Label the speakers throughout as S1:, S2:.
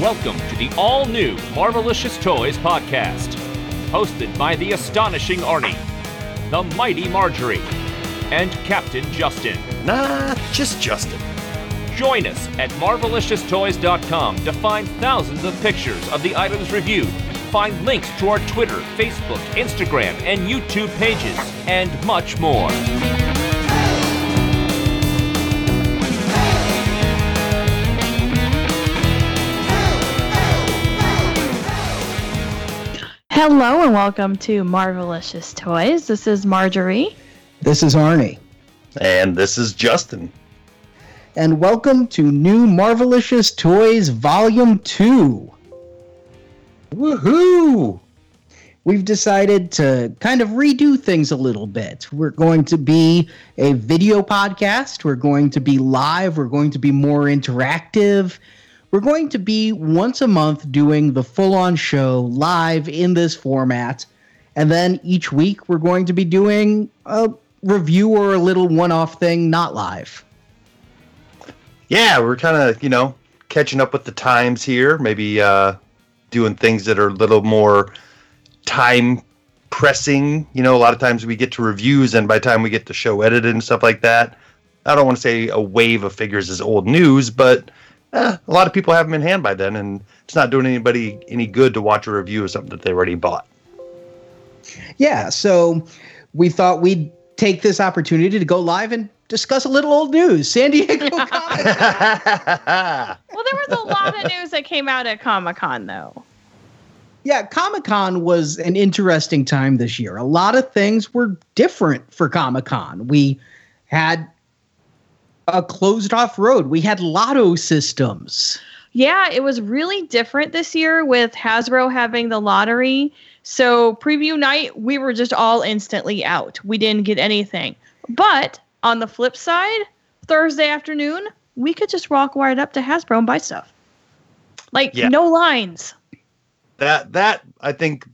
S1: Welcome to the all new Marvelicious Toys podcast, hosted by the astonishing Arnie, the mighty Marjorie, and Captain Justin.
S2: Nah, just Justin.
S1: Join us at marvelicioustoys.com to find thousands of pictures of the items reviewed. Find links to our Twitter, Facebook, Instagram, and YouTube pages, and much more.
S3: Hello and welcome to Marvelicious Toys. This is Marjorie.
S4: This is Arnie.
S2: And this is Justin.
S4: And welcome to New Marvelicious Toys Volume 2.
S2: Woohoo!
S4: We've decided to kind of redo things a little bit. We're going to be a video podcast, we're going to be live, we're going to be more interactive. We're going to be once a month doing the full on show live in this format. And then each week we're going to be doing a review or a little one off thing not live.
S2: Yeah, we're kind of, you know, catching up with the times here. Maybe uh, doing things that are a little more time pressing. You know, a lot of times we get to reviews, and by the time we get the show edited and stuff like that, I don't want to say a wave of figures is old news, but eh, a lot of people have them in hand by then, and it's not doing anybody any good to watch a review of something that they already bought.
S4: Yeah, so we thought we'd take this opportunity to go live and discuss a little old news. San Diego Comic. Con.
S3: well, there was a lot of news that came out at Comic Con, though.
S4: yeah, Comic Con was an interesting time this year. A lot of things were different for Comic Con. We had a closed off road. We had lotto systems.
S3: Yeah, it was really different this year with Hasbro having the lottery. So, preview night, we were just all instantly out. We didn't get anything. But on the flip side, Thursday afternoon, we could just walk right up to Hasbro and buy stuff. Like,
S2: Yeah.
S3: no lines.
S2: that that I think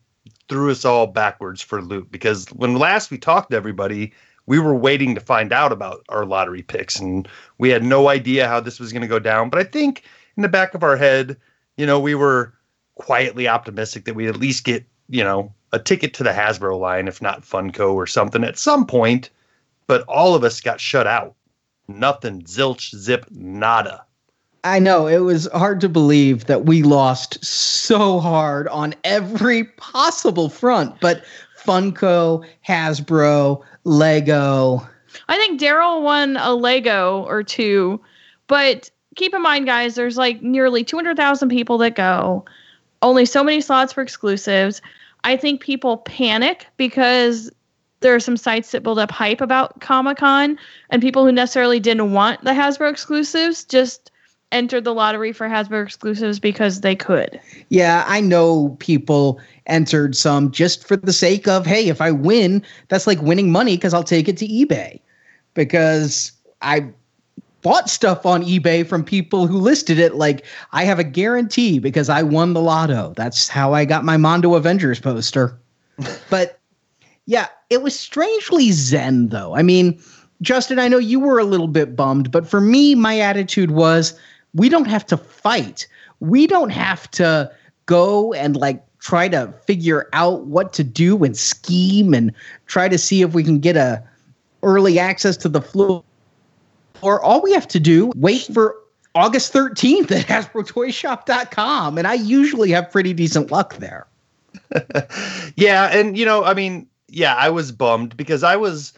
S2: threw us all backwards for a loop because when last we talked to everybody, we were waiting to find out about our lottery picks and we had no idea how this was going to go down. But I think in the back of our head, you know, we were quietly optimistic that we'd at least get, you know, a ticket to the Hasbro line, if not Funko or something at some point. But all of us got shut out. Nothing, zilch, zip, nada.
S4: I know it was hard to believe that we lost so hard on every possible front, but Funko, Hasbro, Lego.
S3: I think Daryl won a Lego or two, but keep in mind, guys, there's like nearly 200,000 people that go, only so many slots for exclusives. I think people panic because there are some sites that build up hype about Comic Con, and people who necessarily didn't want the Hasbro exclusives just entered the lottery for Hasbro exclusives because they could.
S4: Yeah, I know people entered some just for the sake of, hey, if I win, that's like winning money because I'll take it to eBay. Because I bought stuff on eBay from people who listed it like I have a guarantee because I won the lotto. That's how I got my Mondo Avengers poster. but yeah, it was strangely zen though. I mean, Justin, I know you were a little bit bummed, but for me, my attitude was we don't have to fight. We don't have to go and like try to figure out what to do and scheme and try to see if we can get a early access to the floor. Or all we have to do, wait for August 13th at HasbroToyShop.com. And I usually have pretty decent luck there.
S2: yeah, and you know, I mean, yeah, I was bummed because I was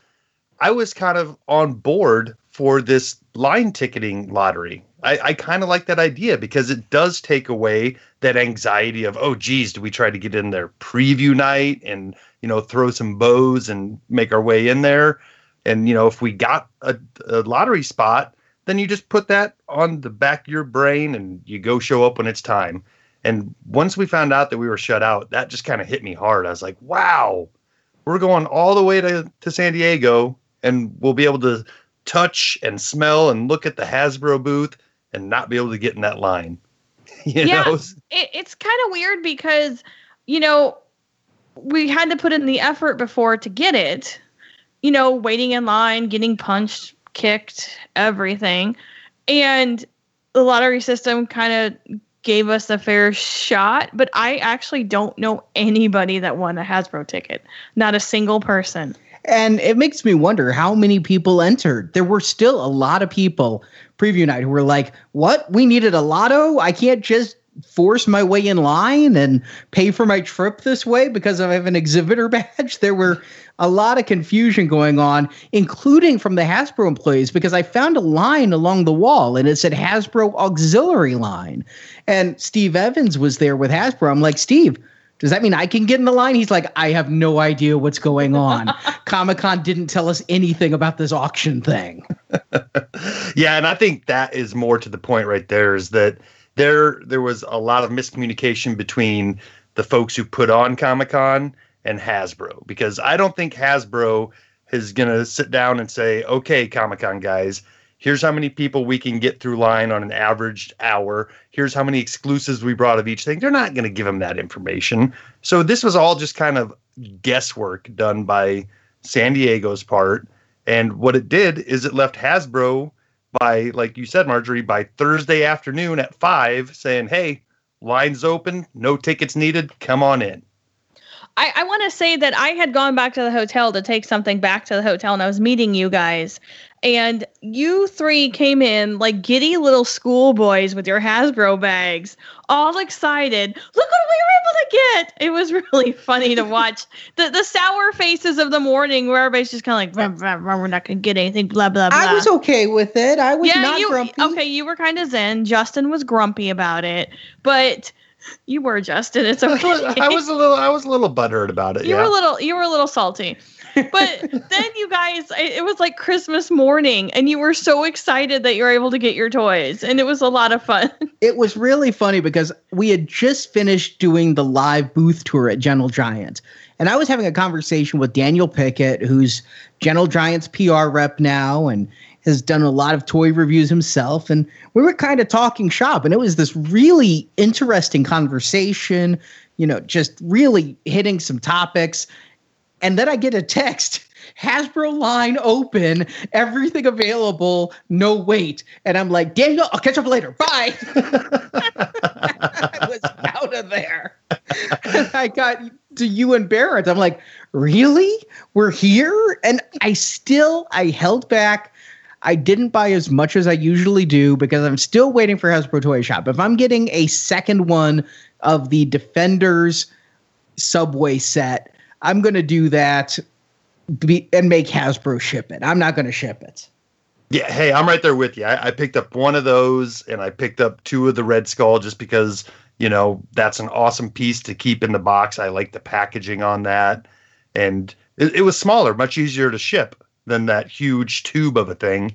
S2: I was kind of on board for this line ticketing lottery. I, I kind of like that idea because it does take away that anxiety of, oh, geez, do we try to get in there preview night and, you know, throw some bows and make our way in there? And, you know, if we got a, a lottery spot, then you just put that on the back of your brain and you go show up when it's time. And once we found out that we were shut out, that just kind of hit me hard. I was like, wow, we're going all the way to, to San Diego and we'll be able to touch and smell and look at the Hasbro booth and not be able to get in that line. you
S3: Yeah.
S2: know?
S3: it, it's kind of weird because you know we had to put in the effort before to get it you know waiting in line getting punched kicked everything and the lottery system kind of gave us a fair shot, but I actually don't know anybody that won a Hasbro ticket. Not a single person.
S4: And it makes me wonder how many people entered. There were still a lot of people preview night who were like, "What? We needed a lotto? I can't just force my way in line and pay for my trip this way because I have an exhibitor badge." There were a lot of confusion going on, including from the Hasbro employees, because I found a line along the wall and it said Hasbro auxiliary line. And Steve Evans was there with Hasbro. I'm like, Steve, does that mean I can get in the line? He's like, I have no idea what's going on. Comic Con didn't tell us anything about this auction thing.
S2: yeah, and I think that is more to the point right there is that there there was a lot of miscommunication between the folks who put on Comic Con and Hasbro because I don't think Hasbro is going to sit down and say, "Okay, Comic Con guys, here's how many people we can get through line on an average hour. Here's how many exclusives we brought of each thing." They're not going to give them that information. So this was all just kind of guesswork done by San Diego's part. And what it did is it left Hasbro by, like you said, Marjorie, by Thursday afternoon at five saying, hey, lines open, no tickets needed, come on in.
S3: I, I want to say that I had gone back to the hotel to take something back to the hotel and I was meeting you guys. And you three came in like giddy little schoolboys with your Hasbro bags, all excited. Look what we were able to get. It was really funny to watch the, the sour faces of the morning where everybody's just kind of like, we're not going to get anything, blah, blah, blah.
S4: I was okay with it. I was yeah, not
S3: you,
S4: grumpy.
S3: Okay, you were kind of zen. Justin was grumpy about it. But you were Justin. It's okay.
S2: I was a little. I was a little butthurt about it.
S3: You
S2: yeah.
S3: were a little. You were a little salty. But then you guys, it was like Christmas morning, and you were so excited that you were able to get your toys, and it was a lot of fun.
S4: It was really funny because we had just finished doing the live booth tour at Gentle Giant, and I was having a conversation with Daniel Pickett, who's Gentle Giant's PR rep now, and has done a lot of toy reviews himself. And we were kind of talking shop, and it was this really interesting conversation, you know, just really hitting some topics. And then I get a text Hasbro line open, everything available, no wait. And I'm like, Daniel, I'll catch up later. Bye. I was out of there. And I got to you and Barrett. I'm like, really? We're here? And I still, I held back. I didn't buy as much as I usually do because I'm still waiting for Hasbro Toy Shop. If I'm getting a second one of the Defenders Subway set, I'm going to do that be, and make Hasbro ship it. I'm not going to ship it.
S2: Yeah, hey, I'm right there with you. I, I, picked up one of those and I picked up two of the Red Skull just because, you know, that's an awesome piece to keep in the box. I like the packaging on that. And it, it was smaller, much easier to ship than that huge tube of a thing.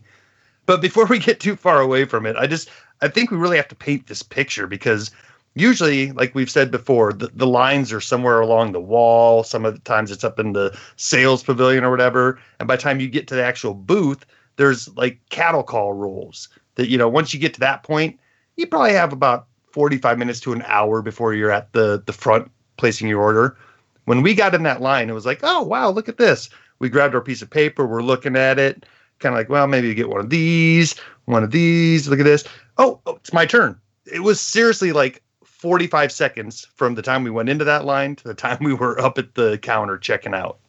S2: But before we get too far away from it, I just I think we really have to paint this picture because usually, like we've said before, the, the lines are somewhere along the wall. Some of the times it's up in the sales pavilion or whatever. And by the time you get to the actual booth, there's like cattle call rules that, you know, once you get to that point, you probably have about 45 minutes to an hour before you're at the the front placing your order. When we got in that line, it was like, oh wow, look at this we grabbed our piece of paper, we're looking at it, kind of like, well, maybe you get one of these, one of these, look at this. Oh, oh, it's my turn. It was seriously like 45 seconds from the time we went into that line to the time we were up at the counter checking out.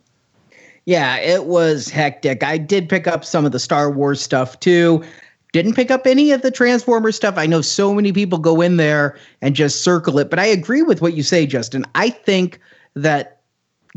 S4: Yeah, it was hectic. I did pick up some of the Star Wars stuff too. Didn't pick up any of the Transformer stuff. I know so many people go in there and just circle it, but I agree with what you say, Justin. I think that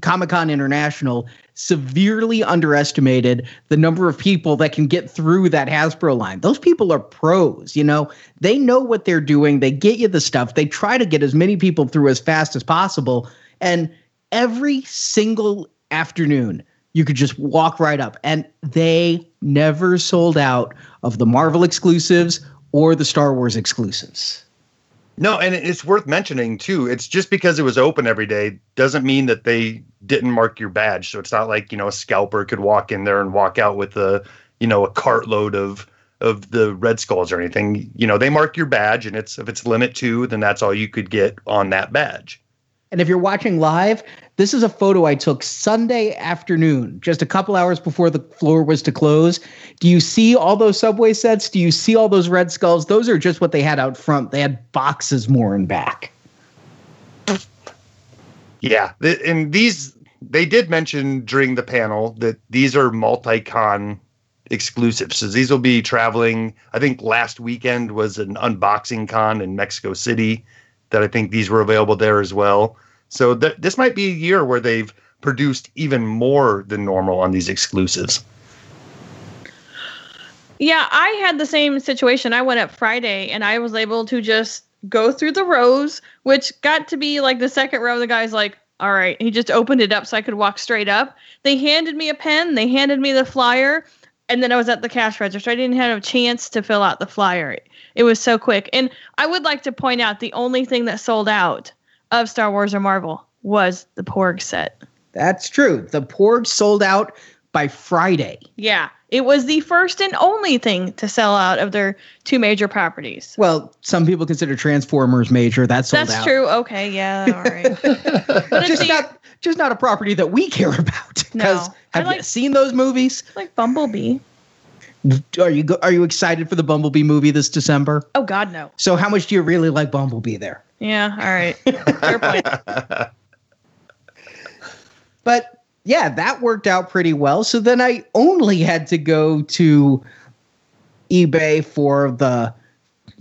S4: Comic Con International severely underestimated the number of people that can get through that Hasbro line. Those people are pros, you know. They know what they're doing. They get you the stuff. They try to get as many people through as fast as possible. And every single afternoon, you could just walk right up and they never sold out of the Marvel exclusives or the Star Wars exclusives.
S2: No, and it's worth mentioning too. It's just because it was open every day doesn't mean that they didn't mark your badge. So it's not like you know a scalper could walk in there and walk out with a you know a cartload of of the red skulls or anything. You know they mark your badge, and it's if it's limit two, then that's all you could get on that badge.
S4: And if you're watching live, this is a photo I took Sunday afternoon, just a couple hours before the floor was to close. Do you see all those subway sets? Do you see all those red skulls? Those are just what they had out front. They had boxes more in back.
S2: Yeah, and these they did mention during the panel that these are multi-con exclusives. So these will be traveling. I think last weekend was an unboxing con in Mexico City that I think these were available there as well. So th- this might be a year where they've produced even more than normal on these exclusives.
S3: Yeah, I had the same situation. I went up Friday and I was able to just go through the rows, which got to be like the second row. The guy's like, all right. He just opened it up so I could walk straight up. They handed me a pen, they handed me the flyer, and then I was at the cash register. I didn't have a chance to fill out the flyer. It was so quick. And I would like to point out the only thing that sold out of Star Wars or Marvel was the Porg set.
S4: That's true. The Porg sold out by Friday.
S3: Yeah. It was the first and only thing to sell out of their two major properties.
S4: Well, some people consider Transformers major. That's sold
S3: That's
S4: out.
S3: true. Okay, yeah, all right. but
S4: Just
S3: the-
S4: not just not a property that we care about. Because
S3: I
S4: have you seen those movies?
S3: like Bumblebee.
S4: Are you are you excited for the Bumblebee movie this December?
S3: Oh God, no.
S4: So how much do you really like Bumblebee there?
S3: Yeah, all right. Fair point.
S4: But yeah, that worked out pretty well. So then I only had to go to eBay for the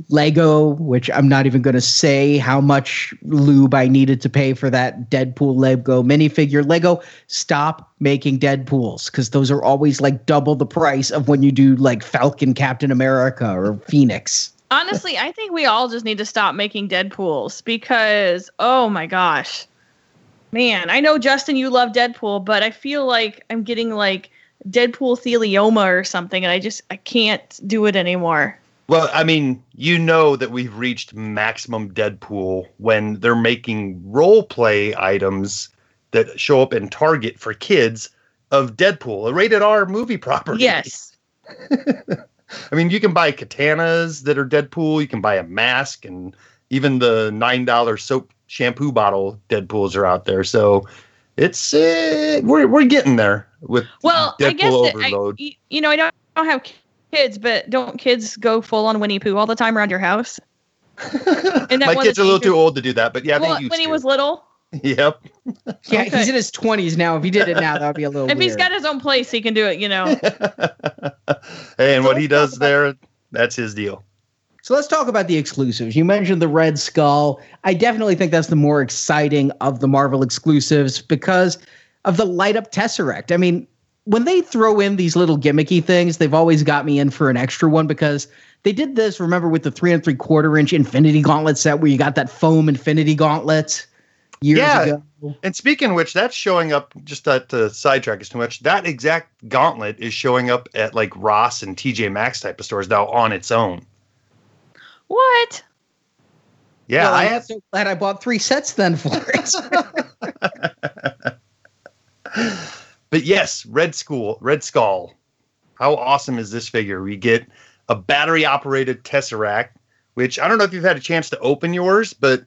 S4: Lego, which I'm not even going to say how much lube I needed to pay for that Deadpool Lego minifigure. Lego, stop making Deadpools because those are always like double the price of when you do like Falcon, Captain America, or Phoenix.
S3: Honestly, I think we all just need to stop making Deadpools because, oh my gosh, man, I know Justin, you love Deadpool, but I feel like I'm getting like Deadpool thelioma or something, and I just I can't do it anymore.
S2: Well, I mean, you know that we've reached maximum Deadpool when they're making role play items that show up in Target for kids of Deadpool, a rated R movie property.
S3: Yes.
S2: I mean, you can buy katanas that are Deadpool, you can buy a mask, and even the $9 soap shampoo bottle Deadpools are out there. So it's, uh, we're, we're getting there with
S3: Well,
S2: Deadpool
S3: I guess that I,
S2: overload.
S3: you know I don't, I don't have kids, but don't kids go full on Winnie Pooh all the time around your house? And that
S2: My kid's
S3: that
S2: a little too old to do that, but yeah,
S3: well,
S2: they used
S3: when he was little,
S2: Yep.
S4: Yeah,
S3: Okay.
S4: he's in his 20s now. If he did it now, that would be a little
S3: if
S4: weird.
S3: he's got his own place, he can do it. You know.
S2: hey, and
S4: So
S2: what he does
S4: about-
S2: there, that's his deal.
S4: So let's talk about the exclusives. You mentioned the Red Skull. I definitely think that's the more exciting of the Marvel exclusives because of the light up Tesseract. I mean, when they throw in these little gimmicky things, they've always got me in for an extra one because they did this, remember, with the three and three quarter inch Infinity Gauntlet set where you got that foam Infinity Gauntlet years
S2: Yeah.
S4: ago.
S2: And speaking of which, that's showing up. Just that to sidetrack is too much. That exact gauntlet is showing up at like Ross and TJ Maxx type of stores now on its own.
S3: What?
S2: Yeah,
S4: Well,
S2: I
S4: I'm
S2: have.
S4: so glad I bought three sets then for it.
S2: But yes, Red School, Red Skull. How awesome is this figure? We get a battery operated Tesseract, which I don't know if you've had a chance to open yours, but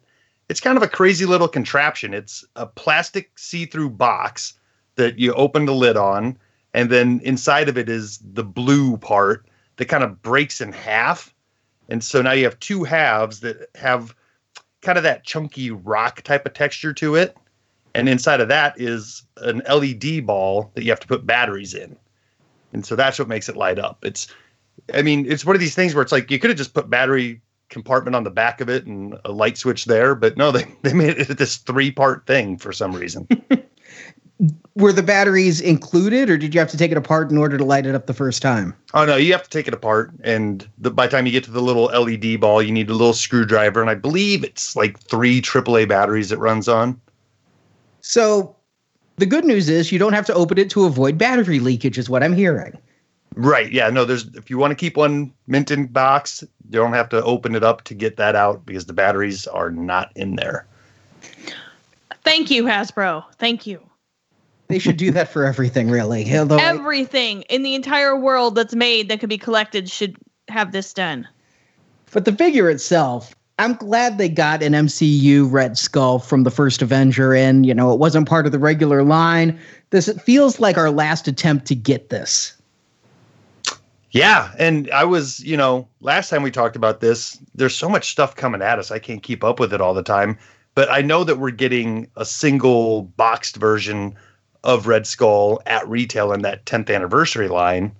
S2: it's kind of a crazy little contraption. It's a plastic see through box that you open the lid on, and then inside of it is the blue part that kind of breaks in half. And so now you have two halves that have kind of that chunky rock type of texture to it. And inside of that is an LED ball that you have to put batteries in. And so that's what makes it light up. It's, I mean, it's one of these things where it's like you could have just put battery compartment on the back of it and a light switch there, but no, they, they made it this three part thing for some reason.
S4: Were the batteries included, or did you have to take it apart in order to light it up the first time?
S2: oh no, you have to take it apart. And the, by the time you get to the little LED ball, you need a little screwdriver. And I believe it's like three AAA batteries it runs on.
S4: So the good news is you don't have to open it to avoid battery leakage, is what I'm hearing.
S2: Right. Yeah. No, there's, if you want to keep one mint in box, you don't have to open it up to get that out because the batteries are not in there.
S3: Thank you, Hasbro. Thank you.
S4: They should do that for everything, really. Although I-
S3: Everything in the entire world that's made that could be collected should have this done.
S4: but the figure itself, I'm glad they got an MCU Red Skull from the first Avenger in. You know, it wasn't part of the regular line. This it feels like our last attempt to get this.
S2: Yeah, and I was, you know, last time we talked about this, there's so much stuff coming at us. I can't keep up with it all the time. But I know that we're getting a single boxed version of Red Skull at retail in that 10th anniversary line.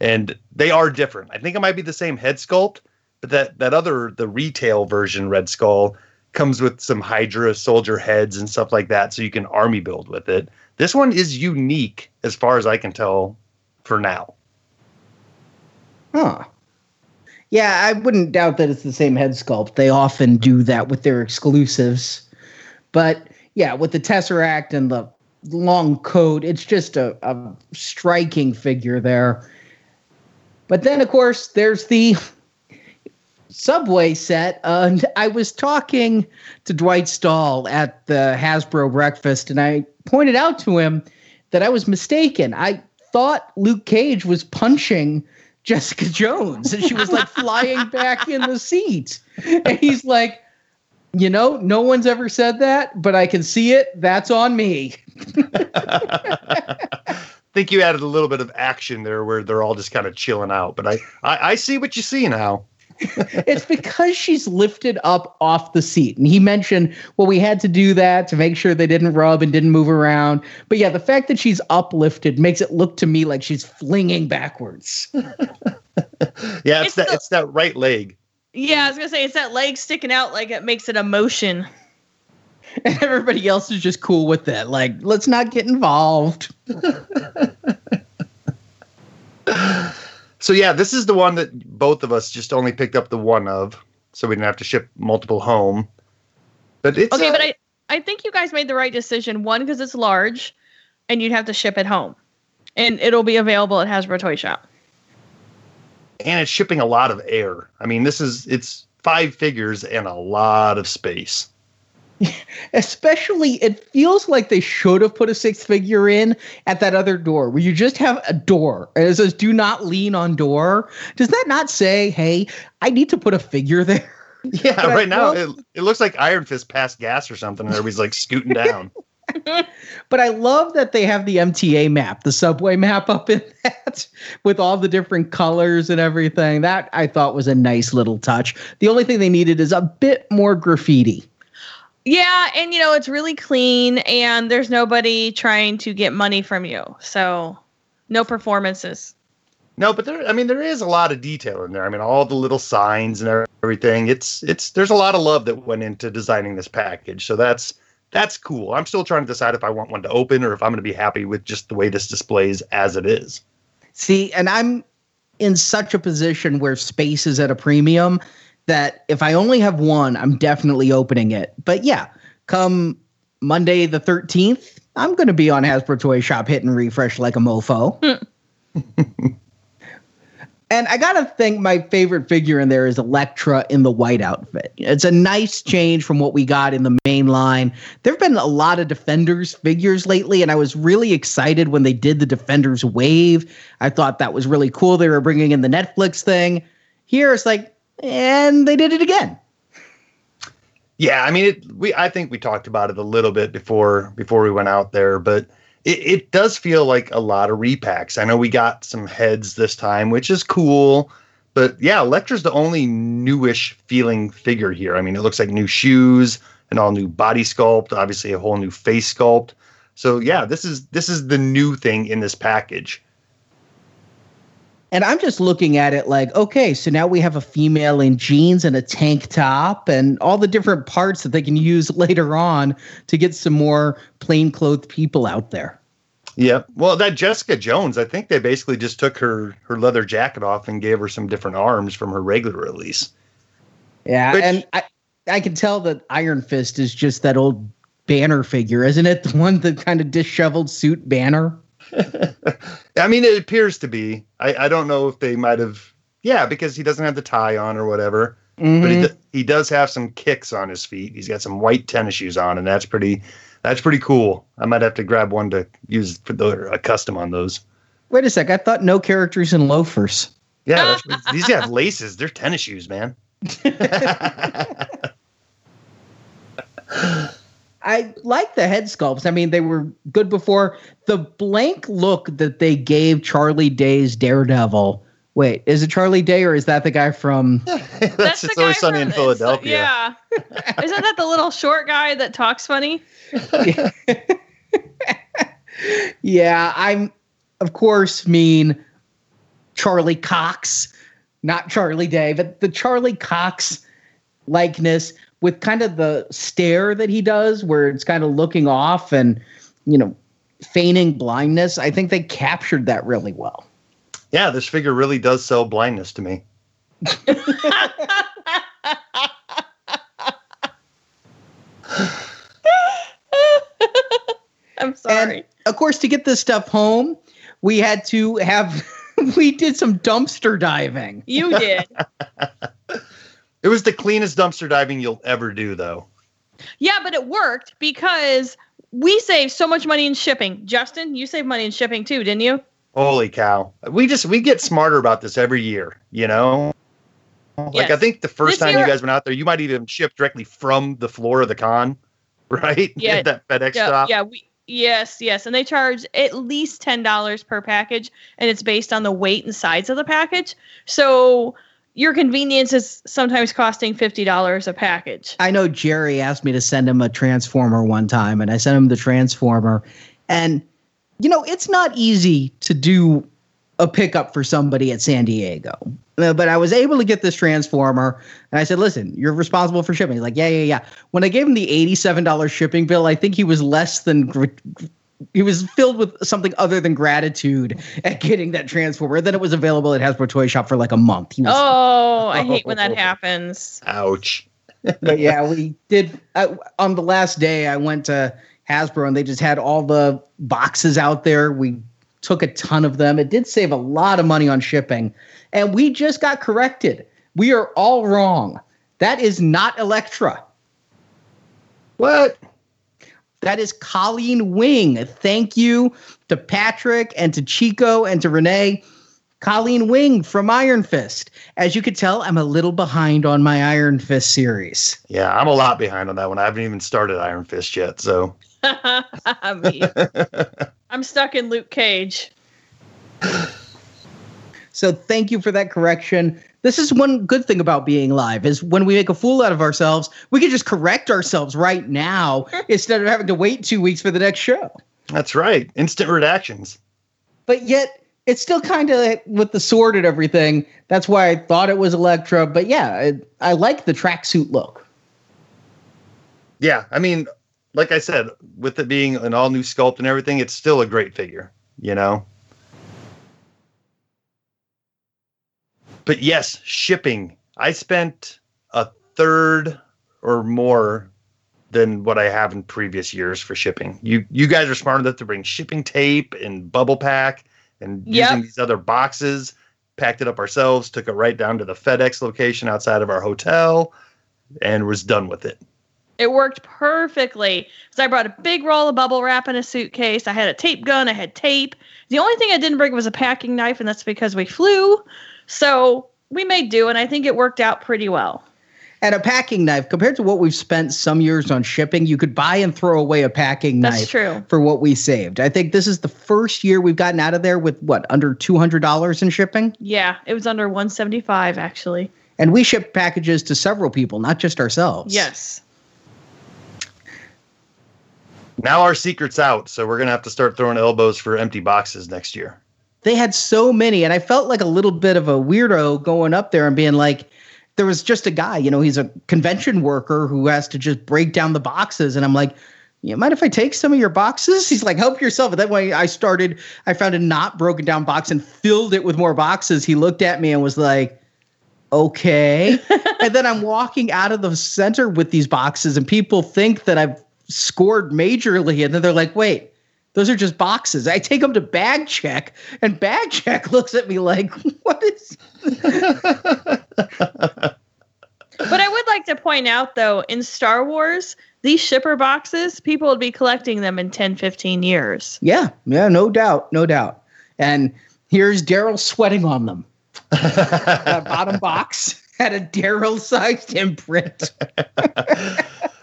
S2: And they are different. I think it might be the same head sculpt, but that that other the retail version Red Skull comes with some Hydra soldier heads and stuff like that, so you can army build with it. This one is unique as far as I can tell for now.
S4: Huh. Yeah, I wouldn't doubt that it's the same head sculpt. They often do that with their exclusives. But yeah, with the Tesseract and the long coat, it's just a, a striking figure there. But then, of course, there's the Subway set. Uh, and I was talking to Dwight Stall at the Hasbro breakfast, and I pointed out to him that I was mistaken. I thought Luke Cage was punching Jessica Jones, and she was like flying back in the seat. And he's like, you know, no one's ever said that, but I can see it. That's on me.
S2: think you added a little bit of action there where they're all just kind of chilling out. But I, I, I see what you see now.
S4: It's because she's lifted up off the seat. And he mentioned, well, we had to do that to make sure they didn't rub and didn't move around. But yeah, the fact that she's uplifted makes it look to me like she's flinging backwards.
S2: yeah, it's, it's that the, it's that right leg.
S3: Yeah, I was gonna say it's that leg sticking out like it makes it a motion.
S4: And everybody else is just cool with that. Like, let's not get involved.
S2: so yeah, this is the one that both of us just only picked up the one of, so we didn't have to ship multiple home. But it's
S3: okay. Uh, but I I think you guys made the right decision. One because it's large, and you'd have to ship it home, and it'll be available at Hasbro Toy Shop.
S2: And it's shipping a lot of air. I mean, this is it's five figures and a lot of space.
S4: Especially, it feels like they should have put a sixth figure in at that other door where you just have a door and it says "Do not lean on door." Does that not say, "Hey, I need to put a figure there"?
S2: Yeah, but right I now it, it looks like Iron Fist passed gas or something, and everybody's like scooting down.
S4: but I love that they have the MTA map, the subway map up in that with all the different colors and everything. That I thought was a nice little touch. The only thing they needed is a bit more graffiti.
S3: Yeah, and you know, it's really clean and there's nobody trying to get money from you. So, no performances.
S2: No, but there I mean there is a lot of detail in there. I mean all the little signs and everything. It's it's there's a lot of love that went into designing this package. So that's that's cool. I'm still trying to decide if I want one to open or if I'm going to be happy with just the way this displays as it is.
S4: See, and I'm in such a position where space is at a premium that if I only have one, I'm definitely opening it. But yeah, come Monday the 13th, I'm going to be on Hasbro Toy Shop hitting refresh like a mofo. Hmm. and I got to think my favorite figure in there is Elektra in the white outfit. It's a nice change from what we got in the main line. There have been a lot of Defenders figures lately, and I was really excited when they did the Defenders wave. I thought that was really cool. They were bringing in the Netflix thing. Here it's like, and they did it again.
S2: Yeah, I mean, it, we I think we talked about it a little bit before before we went out there, but it, it does feel like a lot of repacks. I know we got some heads this time, which is cool, but yeah, Elektra's the only newish feeling figure here. I mean, it looks like new shoes, an all new body sculpt, obviously a whole new face sculpt. So yeah, this is this is the new thing in this package.
S4: And I'm just looking at it like, okay, so now we have a female in jeans and a tank top and all the different parts that they can use later on to get some more plainclothed people out there.
S2: Yeah. Well, that Jessica Jones, I think they basically just took her her leather jacket off and gave her some different arms from her regular release.
S4: Yeah, Which, and I I can tell that Iron Fist is just that old banner figure, isn't it? The one the kind of disheveled suit banner.
S2: I mean, it appears to be. I, I don't know if they might have. Yeah, because he doesn't have the tie on or whatever. Mm-hmm. But he, mm-hmm. he does have some kicks on his feet. He's got some white tennis shoes on, and that's pretty. That's pretty cool. I might have to grab one to use for the a custom on those.
S4: Wait a sec. I thought no characters in loafers.
S2: Yeah, these have laces. They're tennis shoes, man.
S4: I like the head sculpts. I mean, they were good before. The blank look that they gave Charlie Day's Daredevil. Wait, is it Charlie Day or is that the guy from?
S2: That's, it's always sunny in
S3: from-
S2: Philadelphia.
S3: Yeah. Isn't that the little short guy that talks funny?
S4: yeah, I'm, of course, mean Charlie Cox, not Charlie Day, but the Charlie Cox likeness with kind of the stare that he does, where it's kind of looking off and, you know, feigning blindness. I think they captured that really well.
S2: Yeah, this figure really does sell blindness to me.
S3: I'm sorry.
S4: And of course, to get this stuff home, we had to have we did some dumpster diving.
S3: you did.
S2: It was the cleanest dumpster diving you'll ever do, though.
S3: Yeah, but it worked because we saved so much money in shipping. Justin, you saved money in shipping too, didn't you?
S2: Holy cow. We just we get smarter about this every year, you know? Like
S3: Yes.
S2: I think the first
S3: This
S2: time
S3: year-
S2: you guys went out there, you might even ship directly from the floor of the con, right?
S3: Yeah.
S2: At that FedEx
S3: Yeah,
S2: stop.
S3: yeah, we yes, yes, and they charge at least ten dollars per package, and it's based on the weight and size of the package. So your convenience is sometimes costing fifty dollars a package.
S4: I know Jerry asked me to send him a transformer one time, and I sent him the transformer. And you know, it's not easy to do a pickup for somebody at San Diego. Uh, But I was able to get this transformer, and I said, "Listen, you're responsible for shipping." He's like, "Yeah, yeah, yeah." When I gave him the eighty-seven dollars shipping bill, I think he was less than. Gr- He was filled with something other than gratitude at getting that transformer. Then it was available at Hasbro Toy Shop for like a month. He was
S3: Oh, I hate when that oh. happens.
S2: Ouch.
S4: but yeah, we did. I, on the last day, I went to Hasbro and they just had all the boxes out there. We took a ton of them. It did save a lot of money on shipping. And we just got corrected. We are all wrong. That is not Elektra.
S2: What?
S4: That is Colleen Wing. Thank you to Patrick and to Chico and to Renee. Colleen Wing from Iron Fist. As you could tell, I'm a little behind on my Iron Fist series.
S2: Yeah, I'm a lot behind on that one. I haven't even started Iron Fist yet, so
S3: I'm stuck in Luke Cage.
S4: So thank you for that correction. This is one good thing about being live is when we make a fool out of ourselves, we can just correct ourselves right now instead of having to wait two weeks for the next show.
S2: that's right. Instant redactions.
S4: But yet it's still kind of with the sword and everything. That's why I thought it was Elektra. But yeah, I, I like the tracksuit look.
S2: Yeah, I mean, like I said, with it being an all new sculpt and everything, it's still a great figure, you know? But yes, shipping. I spent a third or more than what I have in previous years for shipping. You you guys are smart enough to bring shipping tape and bubble pack and
S3: Yep.
S2: using these other boxes, packed it up ourselves, took it right down to the FedEx location outside of our hotel, and was done with it.
S3: It worked perfectly. So I brought a big roll of bubble wrap in a suitcase. I had a tape gun. I had tape. The only thing I didn't bring was a packing knife, and that's because we flew. So we made do, and I think it worked out pretty well.
S4: And a packing knife, compared to what we've spent some years on shipping, you could buy and throw away a packing
S3: That's
S4: knife
S3: true.
S4: for what we saved. I think this is the first year we've gotten out of there with what, under $200 in shipping?
S3: Yeah, it was under 175 actually.
S4: And we ship packages to several people, not just ourselves.
S3: Yes.
S2: Now our secret's out, so we're gonna have to start throwing elbows for empty boxes next year.
S4: They had so many, and I felt like a little bit of a weirdo going up there and being like, there was just a guy, you know, he's a convention worker who has to just break down the boxes. And I'm like, you mind if I take some of your boxes? He's like, help yourself. And that way I started, I found a not broken down box and filled it with more boxes. He looked at me and was like, okay. and then I'm walking out of the center with these boxes, and people think that I've scored majorly. And then they're like, wait, those are just boxes. I take them to bag check, and bag check looks at me like, what is.
S3: But I would like to point out though, in Star Wars, these shipper boxes, people would be collecting them in 10, 15 years.
S4: Yeah, yeah, no doubt, no doubt. And here's Daryl sweating on them. that bottom box had a Daryl sized imprint.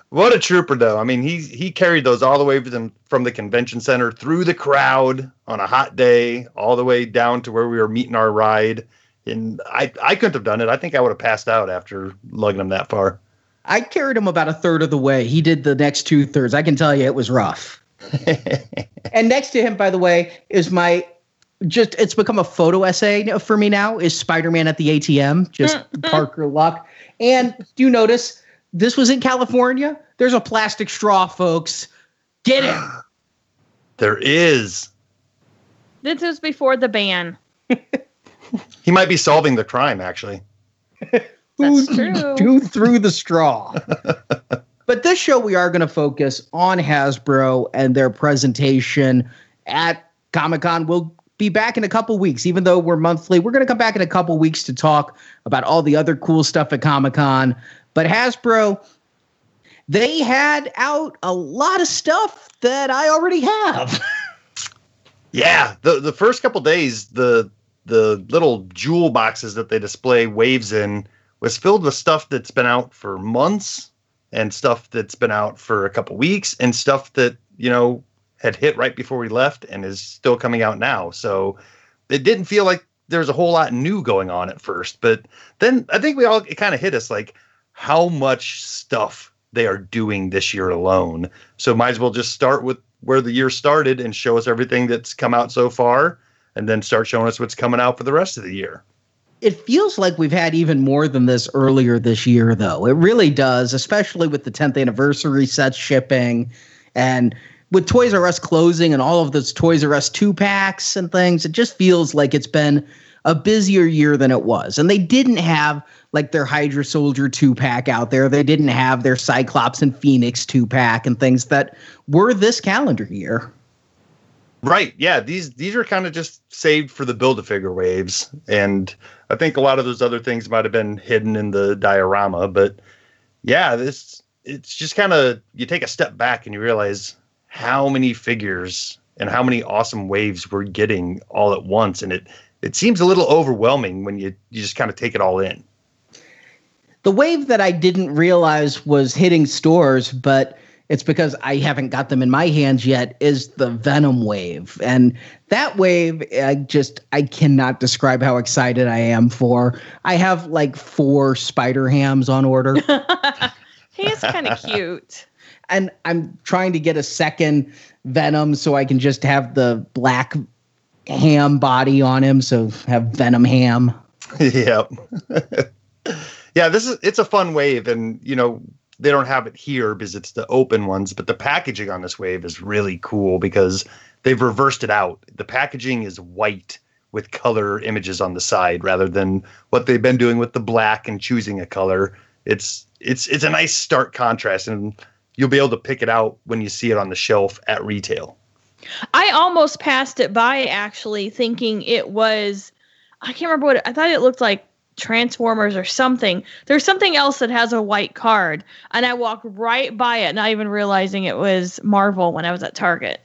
S2: What a trooper, though. I mean, he he carried those all the way from, from the convention center through the crowd on a hot day, all the way down to where we were meeting our ride. And I I couldn't have done it. I think I would have passed out after lugging him that far.
S4: I carried him about a third of the way. He did the next two thirds. I can tell you it was rough. and next to him, by the way, is my just it's become a photo essay for me now is Spider-Man at the ATM, just Parker Luck. And do you notice this was in California? There's a plastic straw, folks. Get it.
S2: there is.
S3: This was before the ban.
S2: he might be solving the crime, actually.
S3: That's true.
S4: Who threw the straw? but this show, we are going to focus on Hasbro and their presentation at Comic Con. We'll be back in a couple weeks, even though we're monthly. We're going to come back in a couple weeks to talk about all the other cool stuff at Comic Con. But Hasbro, they had out a lot of stuff that I already have.
S2: yeah, the the first couple days, the the little jewel boxes that they display waves in was filled with stuff that's been out for months and stuff that's been out for a couple weeks and stuff that you know had hit right before we left and is still coming out now. So it didn't feel like there's a whole lot new going on at first, but then I think we all it kind of hit us like how much stuff they are doing this year alone. So might as well just start with where the year started and show us everything that's come out so far and then start showing us what's coming out for the rest of the year.
S4: It feels like we've had even more than this earlier this year though. It really does, especially with the 10th anniversary sets shipping and with Toys R Us closing and all of those Toys R Us two packs and things, it just feels like it's been a busier year than it was. And they didn't have like their Hydra Soldier two pack out there. They didn't have their Cyclops and Phoenix two pack and things that were this calendar year.
S2: Right. Yeah. These these are kind of just saved for the build a figure waves, and I think a lot of those other things might have been hidden in the diorama. But yeah, this it's just kind of you take a step back and you realize how many figures and how many awesome waves we're getting all at once and it it seems a little overwhelming when you you just kind of take it all in.
S4: The wave that i didn't realize was hitting stores but it's because i haven't got them in my hands yet is the venom wave. And that wave i just i cannot describe how excited i am for. I have like four spider hams on order.
S3: He is kind of cute.
S4: And I'm trying to get a second Venom so I can just have the black ham body on him, so have Venom ham.
S2: yep. yeah, this is it's a fun wave, and you know they don't have it here because it's the open ones, but the packaging on this wave is really cool because they've reversed it out. The packaging is white with color images on the side rather than what they've been doing with the black and choosing a color. It's it's it's a nice stark contrast and you'll be able to pick it out when you see it on the shelf at retail.
S3: I almost passed it by actually thinking it was I can't remember what it, I thought it looked like Transformers or something. There's something else that has a white card and I walked right by it not even realizing it was Marvel when I was at Target.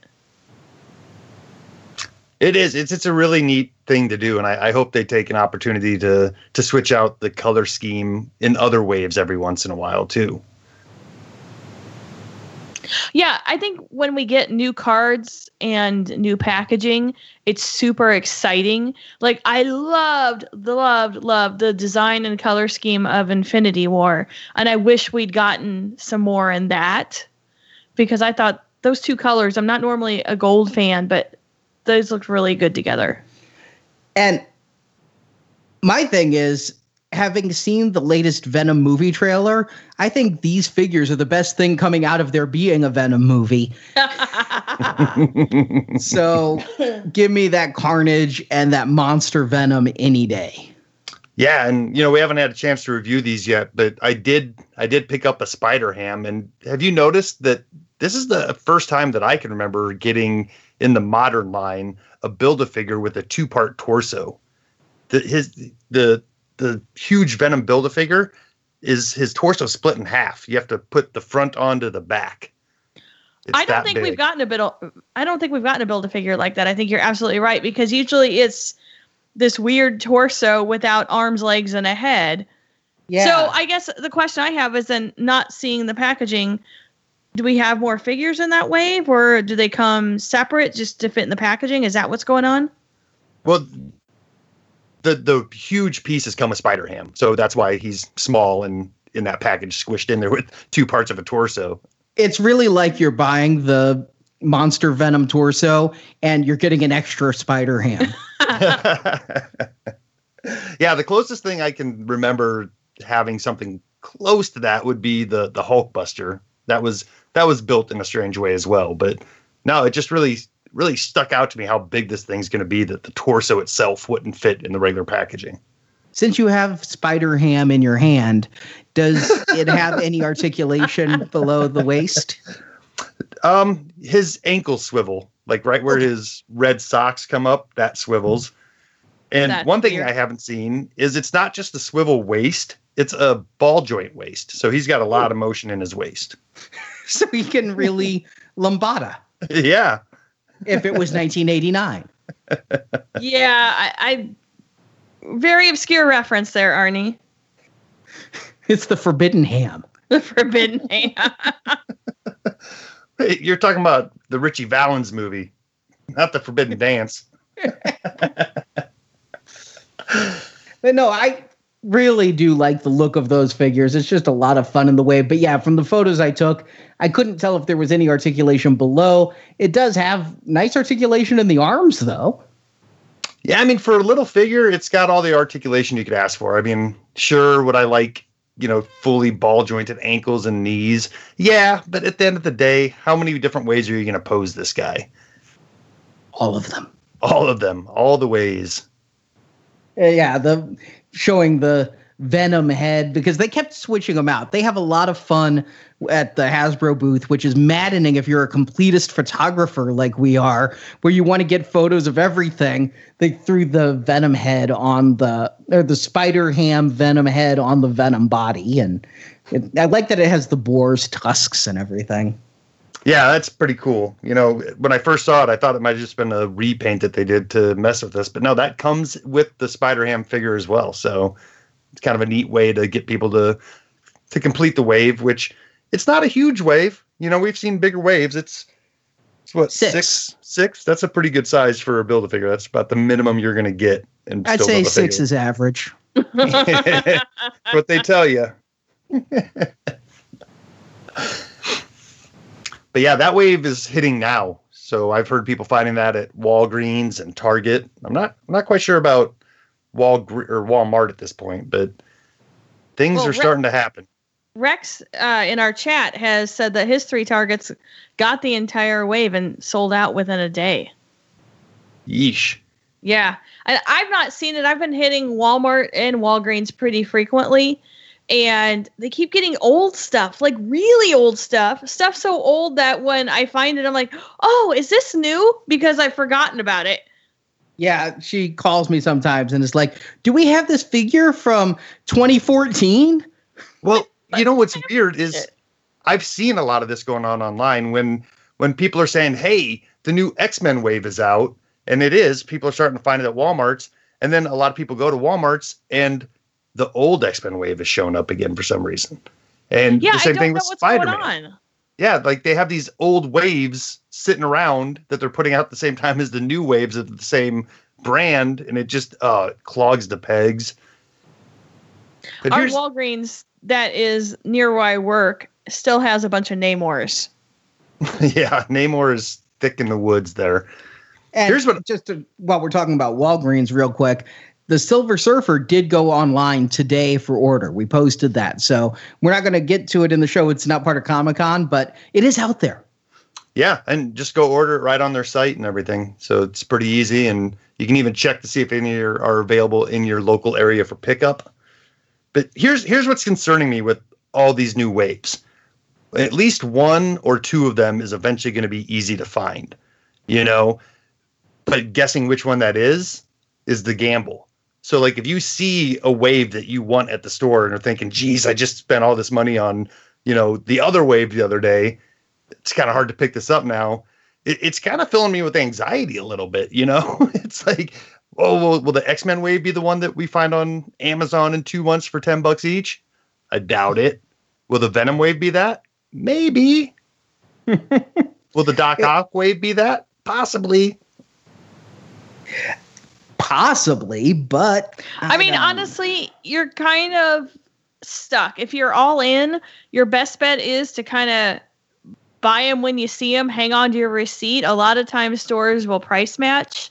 S2: It is. It's it's a really neat thing to do, and I, I hope they take an opportunity to to switch out the color scheme in other waves every once in a while too.
S3: Yeah, I think when we get new cards and new packaging, it's super exciting. Like I loved, loved, loved the design and color scheme of Infinity War, and I wish we'd gotten some more in that because I thought those two colors. I'm not normally a gold fan, but those look really good together.
S4: And my thing is, having seen the latest Venom movie trailer, I think these figures are the best thing coming out of there being a Venom movie. so give me that carnage and that monster Venom any day.
S2: Yeah, and you know we haven't had a chance to review these yet, but I did I did pick up a Spider Ham, and have you noticed that this is the first time that I can remember getting in the modern line a build a figure with a two part torso. The his the the huge Venom build a figure is his torso split in half. You have to put the front onto the back.
S3: It's I don't think big. we've gotten a bit. I don't think we've gotten a build a figure like that. I think you're absolutely right because usually it's this weird torso without arms, legs, and a head. Yeah. So I guess the question I have is then not seeing the packaging, do we have more figures in that wave, or do they come separate just to fit in the packaging? Is that what's going on?
S2: Well, the the huge pieces come with Spider Ham, so that's why he's small and in that package, squished in there with two parts of a torso.
S4: It's really like you're buying the monster venom torso and you're getting an extra spider ham.
S2: yeah, the closest thing I can remember having something close to that would be the the Hulkbuster. That was that was built in a strange way as well, but no, it just really really stuck out to me how big this thing's going to be that the torso itself wouldn't fit in the regular packaging.
S4: Since you have Spider Ham in your hand, does it have any articulation below the waist?
S2: Um, his ankle swivel, like right where his red socks come up, that swivels. And
S3: That's
S2: one thing
S3: weird.
S2: I haven't seen is it's not just a swivel waist; it's a ball joint waist. So he's got a lot of motion in his waist.
S4: So he can really lambada
S2: yeah,
S4: if it was 1989.
S3: yeah, I, I very obscure reference there, Arnie.
S4: It's the forbidden ham.
S3: The Forbidden Hand.
S2: Hey, you're talking about the Ritchie Valens movie, not the Forbidden Dance.
S4: But no, I really do like the look of those figures. It's just a lot of fun in the way. But yeah, from the photos I took, I couldn't tell if there was any articulation below. It does have nice articulation in the arms, though.
S2: Yeah, I mean, for a little figure, it's got all the articulation you could ask for. I mean, sure, would I like, you know, fully ball jointed ankles and knees? Yeah, but at the end of the day, how many different ways are you going to pose this guy?
S4: All of them.
S2: All of them, all the ways.
S4: Uh, yeah, the showing the Venom head because they kept switching them out. They have a lot of fun at the Hasbro booth, which is maddening if you're a completist photographer like we are, where you want to get photos of everything. They threw the Venom head on the or the Spider Ham Venom head on the Venom body, and it, I like that it has the boar's tusks and everything.
S2: Yeah, that's pretty cool. You know, when I first saw it, I thought it might have just been a repaint that they did to mess with this, but no, that comes with the Spider Ham figure as well. So it's kind of a neat way to get people to to complete the wave, which it's not a huge wave. You know, we've seen bigger waves. It's it's what
S4: Six.
S2: six six. That's a pretty good size for a build a figure. That's about the minimum you're going to get. And
S4: I'd say six is average.
S2: what they tell you. but yeah, that wave is hitting now. So I've heard people finding that at Walgreens and Target. I'm not I'm not quite sure about Wal or Walmart at this point, but things
S3: Well,
S2: are
S3: Re-
S2: starting to happen.
S3: Rex uh, in our chat has said that his three targets got the entire wave and sold out within a day.
S2: Yeesh.
S3: Yeah. And I've not seen it. I've been hitting Walmart and Walgreens pretty frequently. And they keep getting old stuff, like really old stuff. Stuff so old that when I find it, I'm like, oh, is this new? Because I've forgotten about it.
S4: Yeah, she calls me sometimes and is like, "Do we have this figure from 2014?"
S2: Well, you know what's weird is I've seen a lot of this going on online when when people are saying, "Hey, the new X-Men wave is out." And it is, people are starting to find it at Walmart's, and then a lot of people go to Walmart's and the old X-Men wave has shown up again for some reason. And
S3: Yeah,
S2: the
S3: I
S2: same
S3: don't
S2: thing
S3: know
S2: with Spider-Man. Yeah, like they have these old waves sitting around that they're putting out at the same time as the new waves of the same brand, and it just uh, clogs the pegs. But
S3: Our Walgreens that is near where I work still has a bunch of Namors.
S2: yeah, Namor is thick in the woods there.
S4: And
S2: Here's what-
S4: just to, while we're talking about Walgreens, real quick, the Silver Surfer did go online today for order. We posted that, so we're not going to get to it in the show. It's not part of Comic Con, but it is out there.
S2: Yeah, and just go order it right on their site and everything. So it's pretty easy, and you can even check to see if any are, available in your local area for pickup. But here's here's what's concerning me with all these new waves. At least one or two of them is eventually going to be easy to find, you know. But guessing which one that is is the gamble. So like if you see a wave that you want at the store and are thinking, "Geez, I just spent all this money on, you know, the other wave the other day," it's kind of hard to pick this up now. It, it's kind of filling me with anxiety a little bit, you know? it's like, oh, will, will the X Men wave be the one that we find on Amazon in two months for 10 bucks each? I doubt it. Will the Venom wave be that? Maybe. Will the Doc Ock wave be that? Possibly.
S4: Possibly, but
S3: I mean,
S4: don't-
S3: honestly, you're kind of stuck. If you're all in, your best bet is to kind of buy them when you see them, hang on to your receipt. A lot of times, stores will price match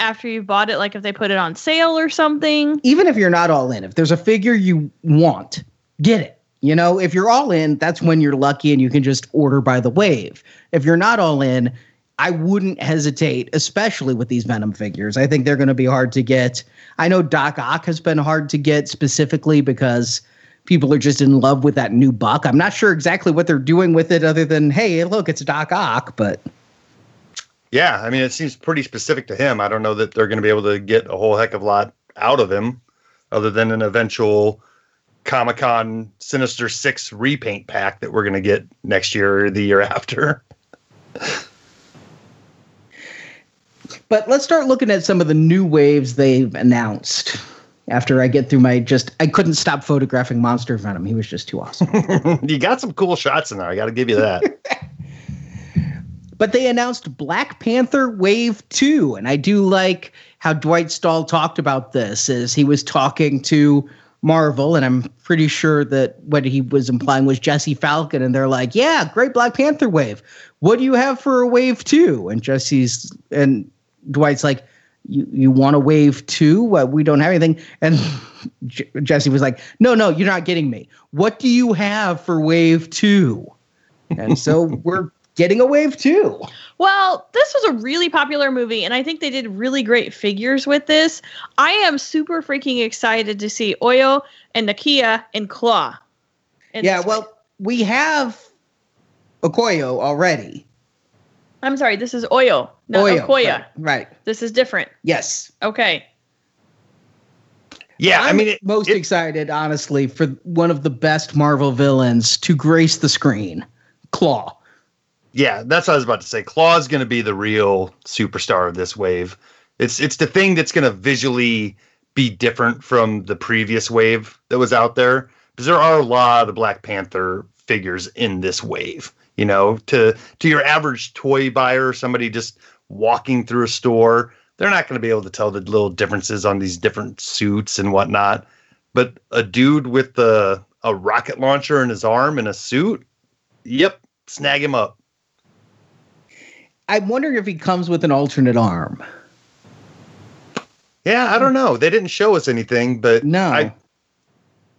S3: after you've bought it, like if they put it on sale or something.
S4: even if you're not all in, if there's a figure you want, get it. You know, if you're all in, that's when you're lucky and you can just order by the wave. If you're not all in, I wouldn't hesitate, especially with these Venom figures. I think they're going to be hard to get. I know Doc Ock has been hard to get specifically because people are just in love with that new buck. I'm not sure exactly what they're doing with it other than, hey, look, it's Doc Ock, but
S2: Yeah, I mean, it seems pretty specific to him. I don't know that they're going to be able to get a whole heck of a lot out of him other than an eventual Comic Con Sinister Six repaint pack that we're going to get next year or the year after.
S4: But let's start looking at some of the new waves they've announced. After I get through my just, I couldn't stop photographing Monster Venom. He was just too awesome.
S2: you got some cool shots in there. I got to give you that.
S4: but they announced Black Panther Wave 2. And I do like how Dwight Stall talked about this as he was talking to Marvel. And I'm pretty sure that what he was implying was Jesse Falcon. And they're like, yeah, great Black Panther Wave. What do you have for a Wave 2? And Jesse's, and Dwight's like, you, you want a wave two? Well, we don't have anything. And J- Jesse was like, no, no, you're not getting me. What do you have for wave two? And so we're getting a wave two.
S3: Well, this was a really popular movie, and I think they did really great figures with this. I am super freaking excited to see Ayo and Nakia and Klaue. in
S4: yeah, well, we have Okoye already.
S3: I'm sorry, this is Ayo, not
S4: Oyo,
S3: Okoye.
S4: Right, right.
S3: This is different.
S4: Yes.
S3: Okay.
S2: Yeah, I
S4: I'm
S2: mean, it,
S4: most
S2: it-
S4: excited, honestly, for one of the best Marvel villains to grace the screen Klaue.
S2: yeah, that's what I was about to say. Klaue's going to be the real superstar of this wave. It's it's the thing that's going to visually be different from the previous wave that was out there because there are a lot of the Black Panther figures in this wave. You know, to to your average toy buyer, somebody just walking through a store, they're not going to be able to tell the little differences on these different suits and whatnot. But a dude with the a rocket launcher in his arm and a suit, yep, snag him up.
S4: I'm wondering if he comes with an alternate arm.
S2: Yeah, I don't know. They didn't show us anything, but
S4: No.
S2: I,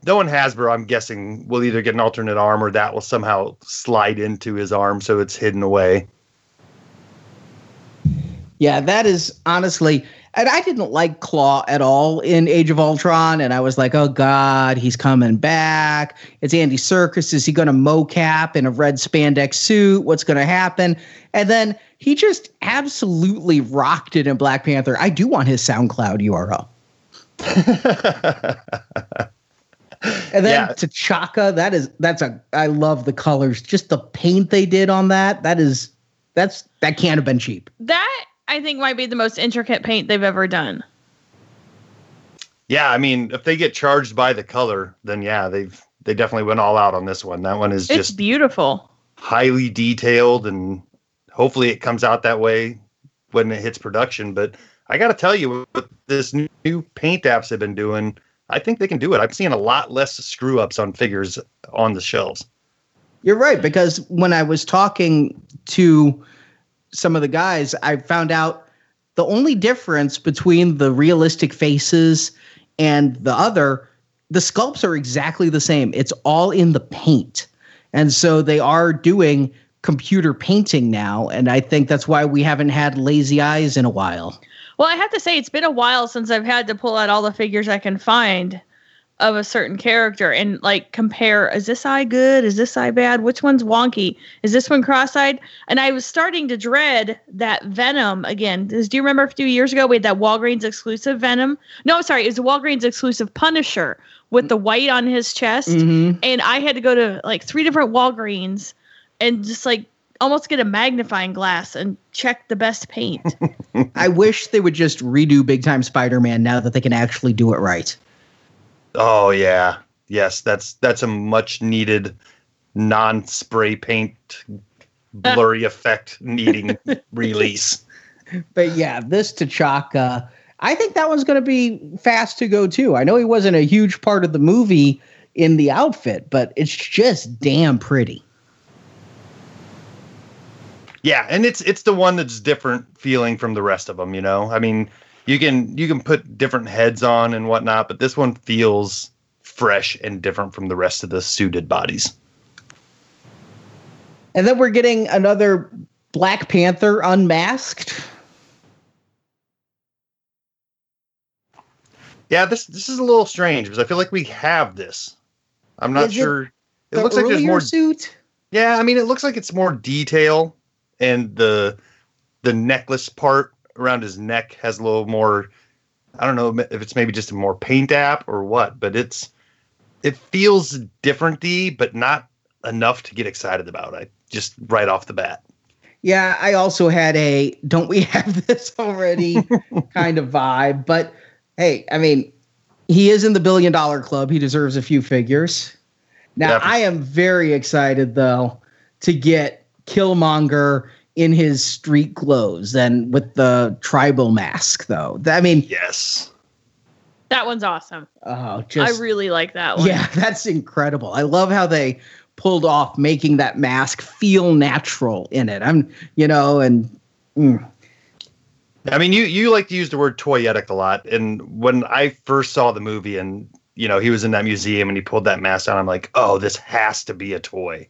S2: knowing Hasbro, I'm guessing will either get an alternate arm or that will somehow slide into his arm so it's hidden away.
S4: Yeah, that is honestly, and I didn't like Klaue at all in Age of Ultron, and I was like, oh god, he's coming back. It's Andy Serkis. Is he going to mocap in a red spandex suit? What's going to happen? And then he just absolutely rocked it in Black Panther. I do want his SoundCloud URL. And then
S2: Yeah.
S4: T'Chaka, that is that's a I love the colors. Just the paint they did on that. That is that's that can't have been cheap.
S3: That I think might be the most intricate paint they've ever done.
S2: Yeah, I mean, if they get charged by the color, then yeah, they've they definitely went all out on this one. That one is
S3: It's
S2: just
S3: beautiful.
S2: highly detailed and hopefully it comes out that way when it hits production. But I got to tell you, with this new, new paint apps they've been doing, I think they can do it. I'm seeing a lot less screw ups on figures on the shelves.
S4: You're right because when I was talking to some of the guys, I found out the only difference between the realistic faces and the other, the sculpts are exactly the same. It's all in the paint. And so they are doing computer painting now. And I think that's why we haven't had lazy eyes in a while.
S3: Well, I have to say it's been a while since I've had to pull out all the figures I can find of a certain character and like compare is this eye good? Is this eye bad? Which one's wonky? Is this one cross-eyed? And I was starting to dread that Venom again. Does- Do you remember a few years ago we had that Walgreens exclusive Venom? No, sorry, it was a Walgreens exclusive Punisher with the white on his chest.
S4: Mm-hmm.
S3: And I had to go to like three different Walgreens and just like almost get a magnifying glass and check the best paint.
S4: I wish they would just redo Big Time Spider Man now that they can actually do it right.
S2: Oh yeah, yes, that's that's a much needed non spray paint blurry effect needing release.
S4: But yeah, this T'Chaka, I think that one's going to be fast to go too. I know he wasn't a huge part of the movie in the outfit, but it's just damn pretty.
S2: Yeah, and it's it's the one that's different feeling from the rest of them. You know, I mean, you can you can put different heads on and whatnot, but this one feels fresh and different from the rest of the suited bodies.
S4: And then we're getting another Black Panther unmasked.
S2: Yeah, this this is a little strange because I feel like we have this. I'm not
S4: Is
S2: sure. It,
S4: The
S2: looks like there's more.
S4: suit.
S2: Yeah, I mean, it looks like it's more detail, and the the necklace part around his neck has a little more. I don't know if it's maybe just a more paint app or what, but it's it feels different-y, but not enough to get excited about. I just right off the bat.
S4: Yeah, I also had a don't we have this already kind of vibe. But hey, I mean, he is in the billion dollar club. He deserves a few figures. Now, I am very excited though to get Killmonger in his street clothes and with the tribal mask though. I mean,
S2: Yes.
S3: That one's awesome.
S4: oh, just
S3: I really like that one.
S4: Yeah, that's incredible. I love how they pulled off making that mask feel natural in it. I'm, you know, and mm,
S2: I mean, you you like to use the word toyetic a lot, and when I first saw the movie, and you know he was in that museum and he pulled that mask on, I'm like, oh, this has to be a toy,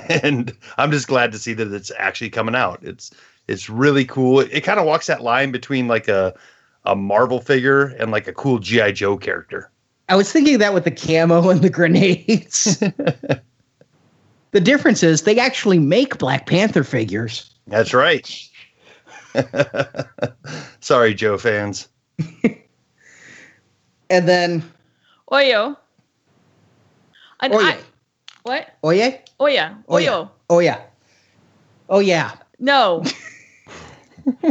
S2: and I'm just glad to see that it's actually coming out. It's it's really cool. It, it kind of walks that line between like a a Marvel figure and like a cool GI Joe character.
S4: I was thinking that with the camo and the grenades. the difference is they actually make Black Panther figures.
S2: That's right. Sorry, Joe fans.
S4: And then,
S3: Ayo. And
S4: oh
S3: I,
S4: yeah,
S3: what?
S4: Oh yeah, oh yeah, oh yeah, oh yeah.
S3: No.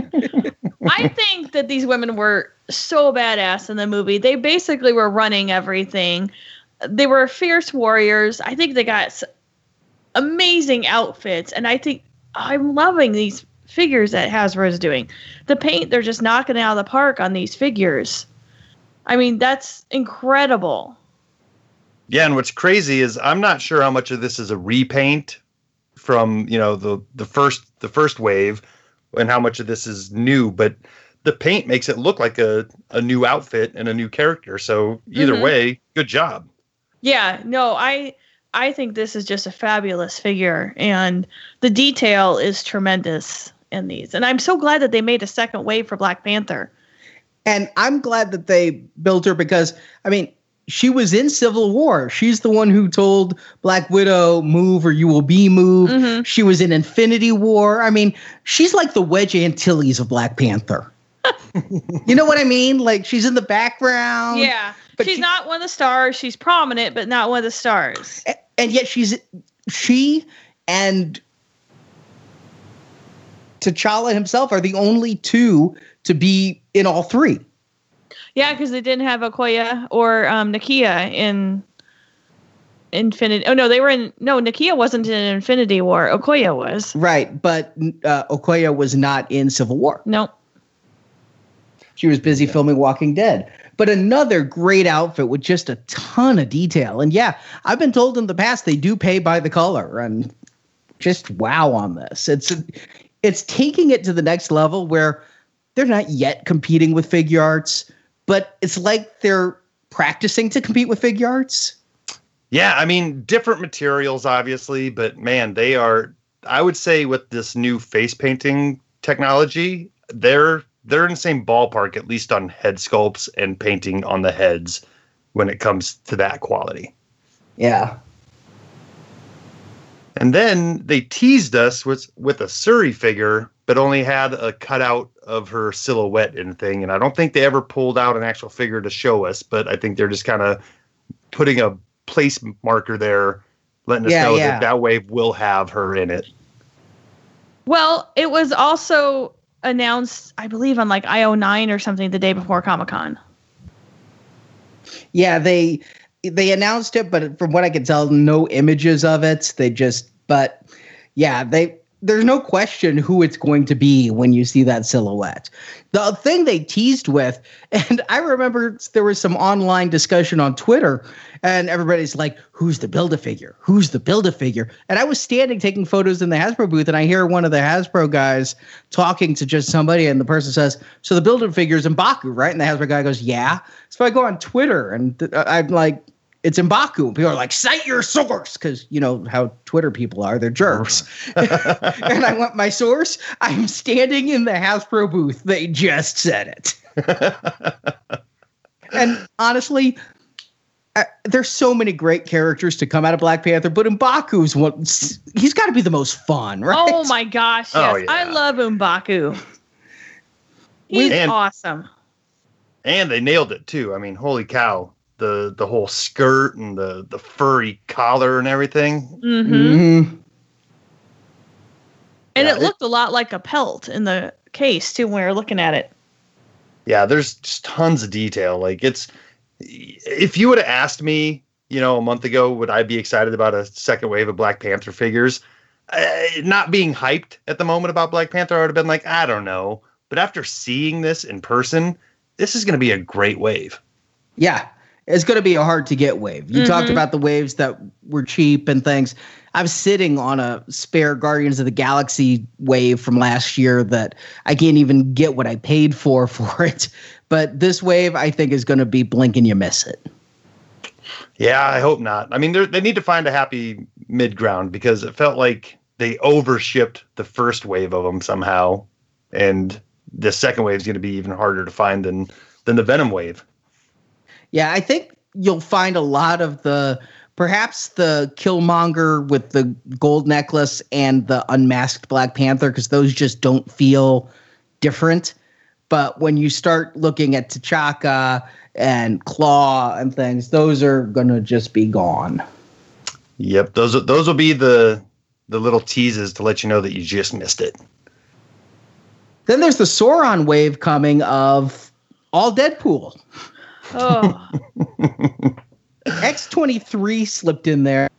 S3: I think that these women were so badass in the movie. They basically were running everything. They were fierce warriors. I think they got amazing outfits, and I think I'm loving these figures that Hasbro is doing. The paint, they're just knocking out of the park on these figures. I mean, that's incredible.
S2: Yeah, and what's crazy is I'm not sure how much of this is a repaint from you know the the first the first wave, and how much of this is new. But the paint makes it look like a a new outfit and a new character. So either
S3: Mhm.
S2: way, good job.
S3: Yeah, no, I I think this is just a fabulous figure and the detail is tremendous in these. And I'm so glad that they made a second wave for Black Panther.
S4: And I'm glad that they built her because, I mean, she was in Civil War. She's the one who told Black Widow, move or you will be moved.
S3: Mhm.
S4: She was in Infinity War. I mean, she's like the Wedge Antilles of Black Panther. you know what I mean? Like she's in the background.
S3: Yeah.
S4: but
S3: She's
S4: she-
S3: not one of the stars. She's prominent, but not one of the stars.
S4: A- And yet she's she and T'Challa himself are the only two to be in all three.
S3: Yeah, because they didn't have Okoye or um, Nakia in Infinity. Oh no, they were in. No, Nakia wasn't in Infinity War. Okoye was.
S4: Right, but uh, Okoye was not in Civil War.
S3: No.
S4: She was busy filming Walking Dead. But another great outfit with just a ton of detail. And yeah, I've been told in the past they do pay by the color and just wow on this. It's it's taking it to the next level where they're not yet competing with Figuarts, but it's like they're practicing to compete with Figuarts.
S2: Yeah, I mean different materials, obviously, but man, they are. I would say with this new face painting technology, they're they're in the same ballpark, at least on head sculpts and painting on the heads, when it comes to that quality.
S4: Yeah.
S2: And then they teased us with with a Suri figure, but only had a cutout of her silhouette and thing. And I don't think they ever pulled out an actual figure to show us, but I think they're just kind of putting a place marker there, letting us
S4: Yeah,
S2: know
S4: yeah.
S2: that that wave will have her in it.
S3: Well, it was also announced, I believe, on like IO9 or something the day before Comic Con.
S4: Yeah, they they announced it, but from what I can tell, no images of it. They just, but yeah, they there's no question who it's going to be when you see that silhouette. The thing they teased with, and I remember there was some online discussion on Twitter, and everybody's like, "Who's the build a figure? Who's the build a figure?" And I was standing taking photos in the Hasbro booth, and I hear one of the Hasbro guys talking to just somebody, and the person says, "So the build a figure is Mbaku, right?" And the Hasbro guy goes, "Yeah." So I go on Twitter, and I'm like, it's Mbaku. People are like, cite your source, because you know how Twitter people are, they're jerks. and I want my source. I'm standing in the Hasbro booth. They just said it. and honestly, uh, there's so many great characters to come out of Black Panther, but Mbaku's one. He's got to be the most fun, right?
S3: Oh my gosh! Yes,
S2: Oh, yeah.
S3: I love Mbaku. He's
S2: And-
S3: awesome.
S2: and they nailed it too. I mean, holy cow. The the whole skirt and the the furry collar and everything.
S3: hmm
S4: Mhm.
S3: And
S2: Yeah,
S3: it
S2: it-
S3: looked a lot like a pelt in the case too when we were looking at it.
S2: Yeah, there's just tons of detail. Like it's if you would have asked me, you know, a month ago, would I be excited about a second wave of Black Panther figures? Uh, not being hyped at the moment about Black Panther, I would have been like, I don't know. But after seeing this in person, this is going to be a great wave.
S4: Yeah, it's going to be a hard to get wave. You talked
S3: Mhm.
S4: about the waves that were cheap and things. I'm sitting on a spare Guardians of the Galaxy wave from last year that I can't even get what I paid for for it. But this wave, I think, is going to be blink and you miss it.
S2: Yeah, I hope not. I mean, they're- they need to find a happy mid ground because it felt like they overshipped the first wave of them somehow, and the second wave is going to be even harder to find than than the Venom wave.
S4: Yeah, I think you'll find a lot of the perhaps the Killmonger with the gold necklace and the unmasked Black Panther because those just don't feel different. But when you start looking at T'Chaka and Klaue and things, those are gonna just be gone.
S2: Yep, those those will be the the little teases to let you know that you just missed it.
S4: Then there's the Sauron wave coming of all Deadpool.
S3: Oh,
S4: X23 slipped in there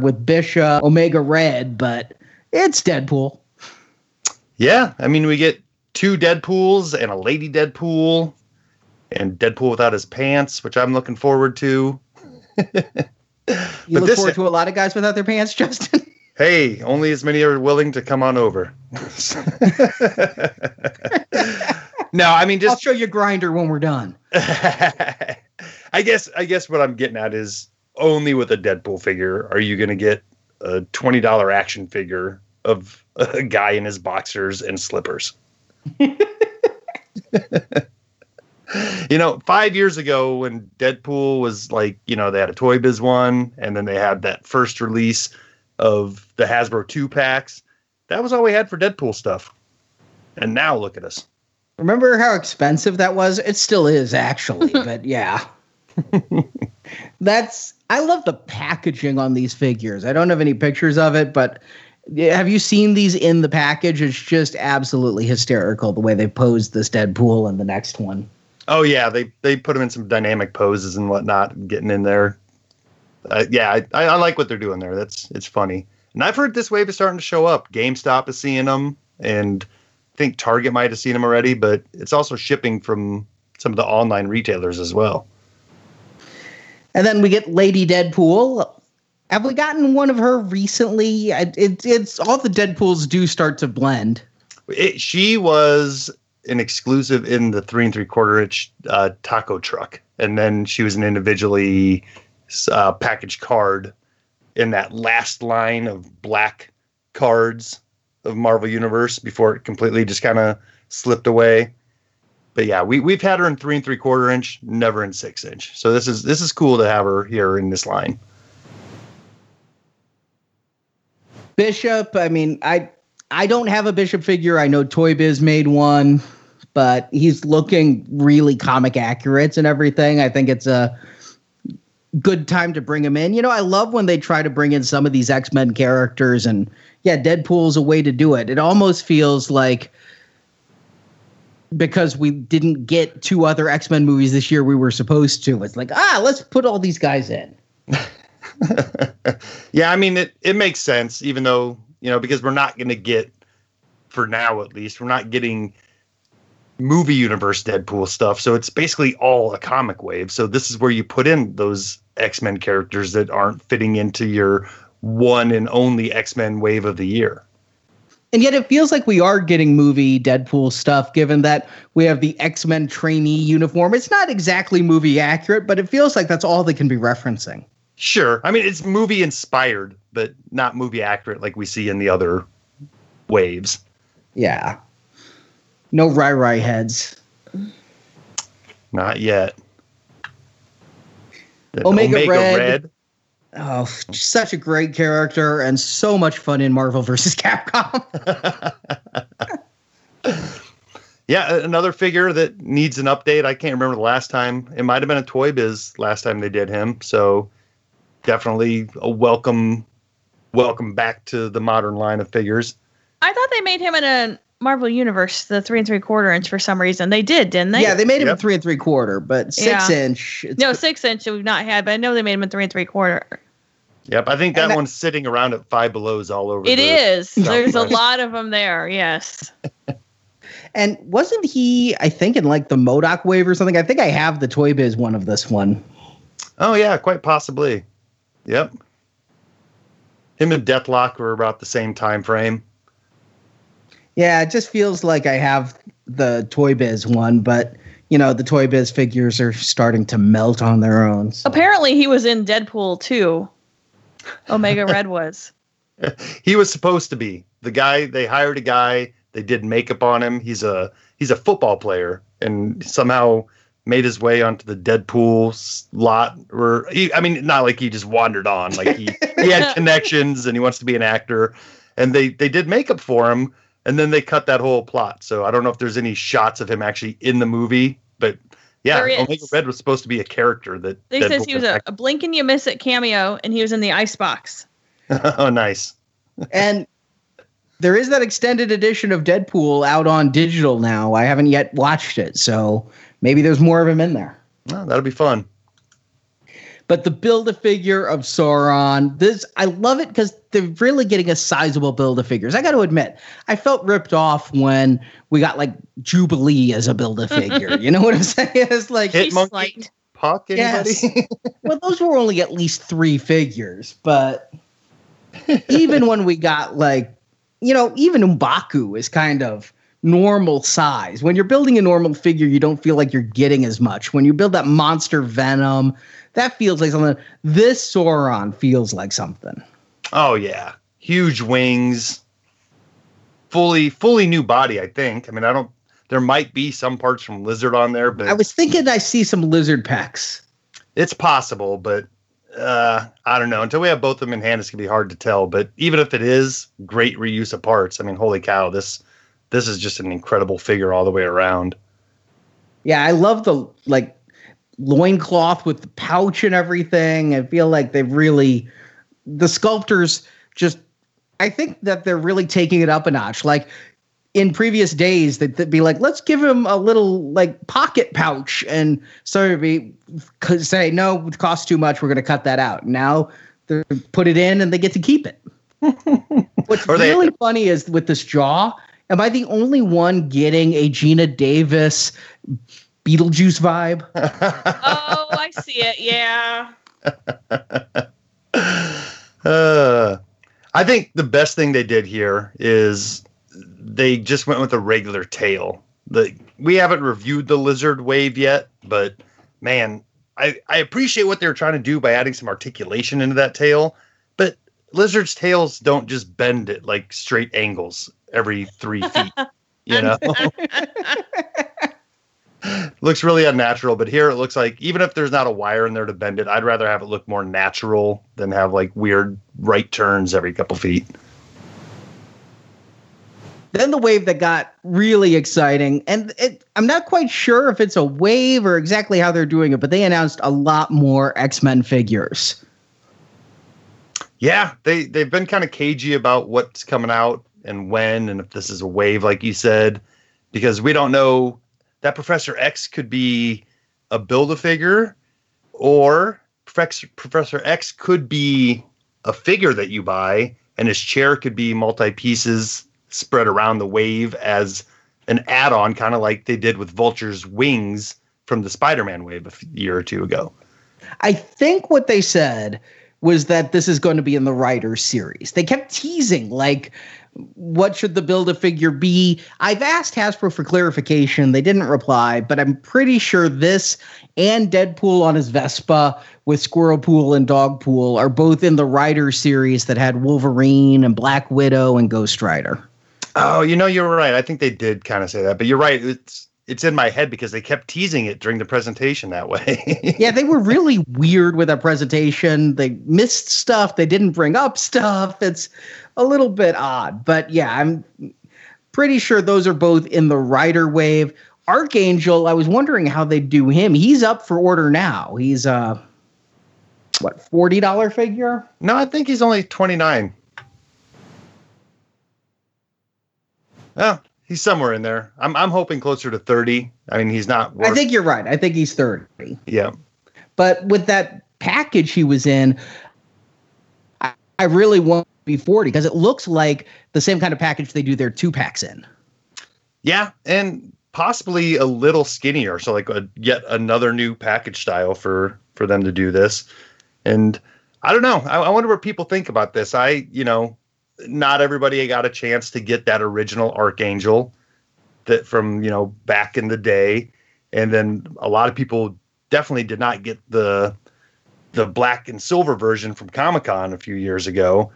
S4: with Bishop, Omega Red, but it's Deadpool.
S2: Yeah, I mean, we get two Deadpools and a Lady Deadpool, and Deadpool without his pants, which I'm looking forward to.
S4: You
S2: But
S4: look
S2: this-
S4: forward to a lot of guys without their pants, Justin.
S2: Hey, only as many are willing to come on over. No, I mean just I'll
S4: show you Grindr when we're done.
S2: I guess I guess what I'm getting at is only with a Deadpool figure are you going to get a twenty dollar action figure of a guy in his boxers and slippers. you know, five years ago when Deadpool was like, you know, they had a Toy Biz one, and then they had that first release of the Hasbro two packs. That was all we had for Deadpool stuff. And now look at us.
S4: Remember how expensive that was? It still is, actually, but yeah. That's I love the packaging on these figures. I don't have any pictures of it, but have you seen these in the package? It's just absolutely hysterical the way they posed this Deadpool and the next one.
S2: Oh yeah, they they put them in some dynamic poses and whatnot, getting in there. Uh, yeah, I, I I like what they're doing there. That's it's funny, and I've heard this wave is starting to show up. GameStop is seeing them, and I think Target might have seen them already, but it's also shipping from some of the online retailers as well.
S4: And then we get Lady Deadpool. Have we gotten one of her recently? It, it's all the Deadpools do start to blend.
S2: It, she was an exclusive in the three and three quarter inch uh, taco truck, and then she was an individually uh, packaged card in that last line of black cards of Marvel Universe before it completely just kind of slipped away. But yeah, we we've had her in three and three quarter inch, never in six inch. So this is this is cool to have her here in this line.
S4: Bishop, I mean, I I don't have a Bishop figure. I know Toy Biz made one, but he's looking really comic accurate and everything. I think it's a good time to bring him in. You know, I love when they try to bring in some of these X-Men characters and yeah, Deadpool's a way to do it. It almost feels like because we didn't get two other X-Men movies this year we were supposed to. It's like, ah, let's put all these guys in.
S2: yeah, I mean it it makes sense, even though you know, because we're not going to get, for now at least, we're not getting movie universe Deadpool stuff. So it's basically all a comic wave. So this is where you put in those X Men characters that aren't fitting into your one and only X Men wave of the year.
S4: And yet it feels like we are getting movie Deadpool stuff, given that we have the X Men trainee uniform. It's not exactly movie accurate, but it feels like that's all they can be referencing.
S2: Sure. I mean, it's movie inspired, but not movie accurate like we see in the other waves.
S4: Yeah. No Rai Rai heads.
S2: Not yet.
S4: Omega, Red. Red. Oh, such a great character and so much fun in Marvel versus Capcom.
S2: yeah, another figure that needs an update. I can't remember the last time. It might have been a Toy Biz last time they did him. So definitely a welcome welcome back to the modern line of figures.
S3: I thought they made him in a Marvel Universe, the three and three quarter inch for some reason. They did, didn't they?
S4: Yeah, they made him yep. a three and three quarter, but six yeah. inch.
S3: No, six inch we've not had, but I know they made him a three and three quarter.
S2: Yep, I think that, that one's sitting around at five belows all over.
S3: It the, is. There's a lot of them there. Yes.
S4: and wasn't he? I think in like the MODOK wave or something. I think I have the Toy Biz one of this one.
S2: Oh yeah, quite possibly. Yep. Him and Deathlok were about the same time frame.
S4: Yeah, it just feels like I have the Toy Biz one, but you know, the Toy Biz figures are starting to melt on their own.
S3: So. Apparently, he was in Deadpool too. Omega Red was.
S2: he was supposed to be the guy. They hired a guy. They did makeup on him. He's a he's a football player, and somehow made his way onto the Deadpool lot. Or he, I mean, not like he just wandered on. Like he he had connections, and he wants to be an actor. And they they did makeup for him and then they cut that whole plot. So I don't know if there's any shots of him actually in the movie, but yeah, Omega Red was supposed to be a character that.
S3: They says he was a, a, blink and you miss it cameo, and he was in the icebox.
S2: oh, nice.
S4: and there is that extended edition of Deadpool out on digital now. I haven't yet watched it, so maybe there's more of him in there.
S2: Oh, that'll be fun.
S4: But the build a figure of Sauron, this I love it because they're really getting a sizable build a figures. I got to admit, I felt ripped off when we got like Jubilee as a build a figure. you know what I'm saying? It's like
S2: Hitmonkey, Puck, anybody?
S4: Yes. well, those were only at least three figures, but even when we got like, you know, even Mbaku is kind of normal size. When you're building a normal figure, you don't feel like you're getting as much. When you build that monster Venom, that feels like something. This Sauron feels like something.
S2: Oh yeah, huge wings, fully fully new body. I think. I mean, I don't. There might be some parts from Lizard on there, but
S4: I was thinking I see some Lizard pecs.
S2: It's possible, but uh, I don't know. Until we have both of them in hand, it's gonna be hard to tell. But even if it is great reuse of parts, I mean, holy cow, this this is just an incredible figure all the way around.
S4: Yeah, I love the like loincloth with the pouch and everything. I feel like they've really the sculptors just I think that they're really taking it up a notch. Like in previous days, they'd, they'd be like, let's give him a little like pocket pouch, and so be say no, it costs too much. We're going to cut that out. Now they put it in, and they get to keep it. What's really funny is with this jaw. Am I the only one getting a Geena Davis Beetlejuice vibe.
S3: oh, I see it. Yeah.
S2: uh, I think the best thing they did here is they just went with a regular tail. The we haven't reviewed the lizard wave yet, but man, I, I appreciate what they're trying to do by adding some articulation into that tail. But lizards' tails don't just bend at like straight angles every three feet. you know. looks really unnatural. But here it looks like even if there's not a wire in there to bend it, I'd rather have it look more natural than have like weird right turns every couple feet.
S4: Then the wave that got really exciting, and it, I'm not quite sure if it's a wave or exactly how they're doing it, but they announced a lot more X Men figures.
S2: Yeah, they they've been kind of cagey about what's coming out and when, and if this is a wave, like you said, because we don't know that Professor X could be a build a figure, or Professor X could be a figure that you buy, and his chair could be multi pieces spread around the wave as an add on, kind of like they did with Vulture's wings from the Spider Man wave a year or two ago.
S4: I think what they said was that this is going to be in the rider's series. They kept teasing, like, what should the build a figure be? I've asked Hasbro for clarification. They didn't reply, but I'm pretty sure this and Deadpool on his Vespa with Squirrel Pool and Dog Pool are both in the rider series that had Wolverine and Black Widow and Ghost Rider.
S2: Oh, you know, you're right. I think they did kind of say that, but you're right. It's it's in my head because they kept teasing it during the presentation that way.
S4: yeah, they were really weird with that presentation. They missed stuff. They didn't bring up stuff. It's a little bit odd, but yeah, I'm pretty sure those are both in the rider wave. Archangel, I was wondering how they do him. He's up for order now. He's uh what, $40 figure?
S2: No, I think he's only 29. Oh, he's somewhere in there. I'm I'm hoping closer to 30. I mean, he's not.
S4: Worth, I think you're right. I think he's 30.
S2: Yeah.
S4: But with that package he was in, I, I really want be 40 because it looks like the same kind of package they do their two packs in.
S2: Yeah, and possibly a little skinnier, so like a yet another new package style for for them to do this. And I don't know. I, I wonder what people think about this. I, you know, not everybody got a chance to get that original Archangel that from you know back in the day, and then a lot of people definitely did not get the the black and silver version from Comic Con a few years ago,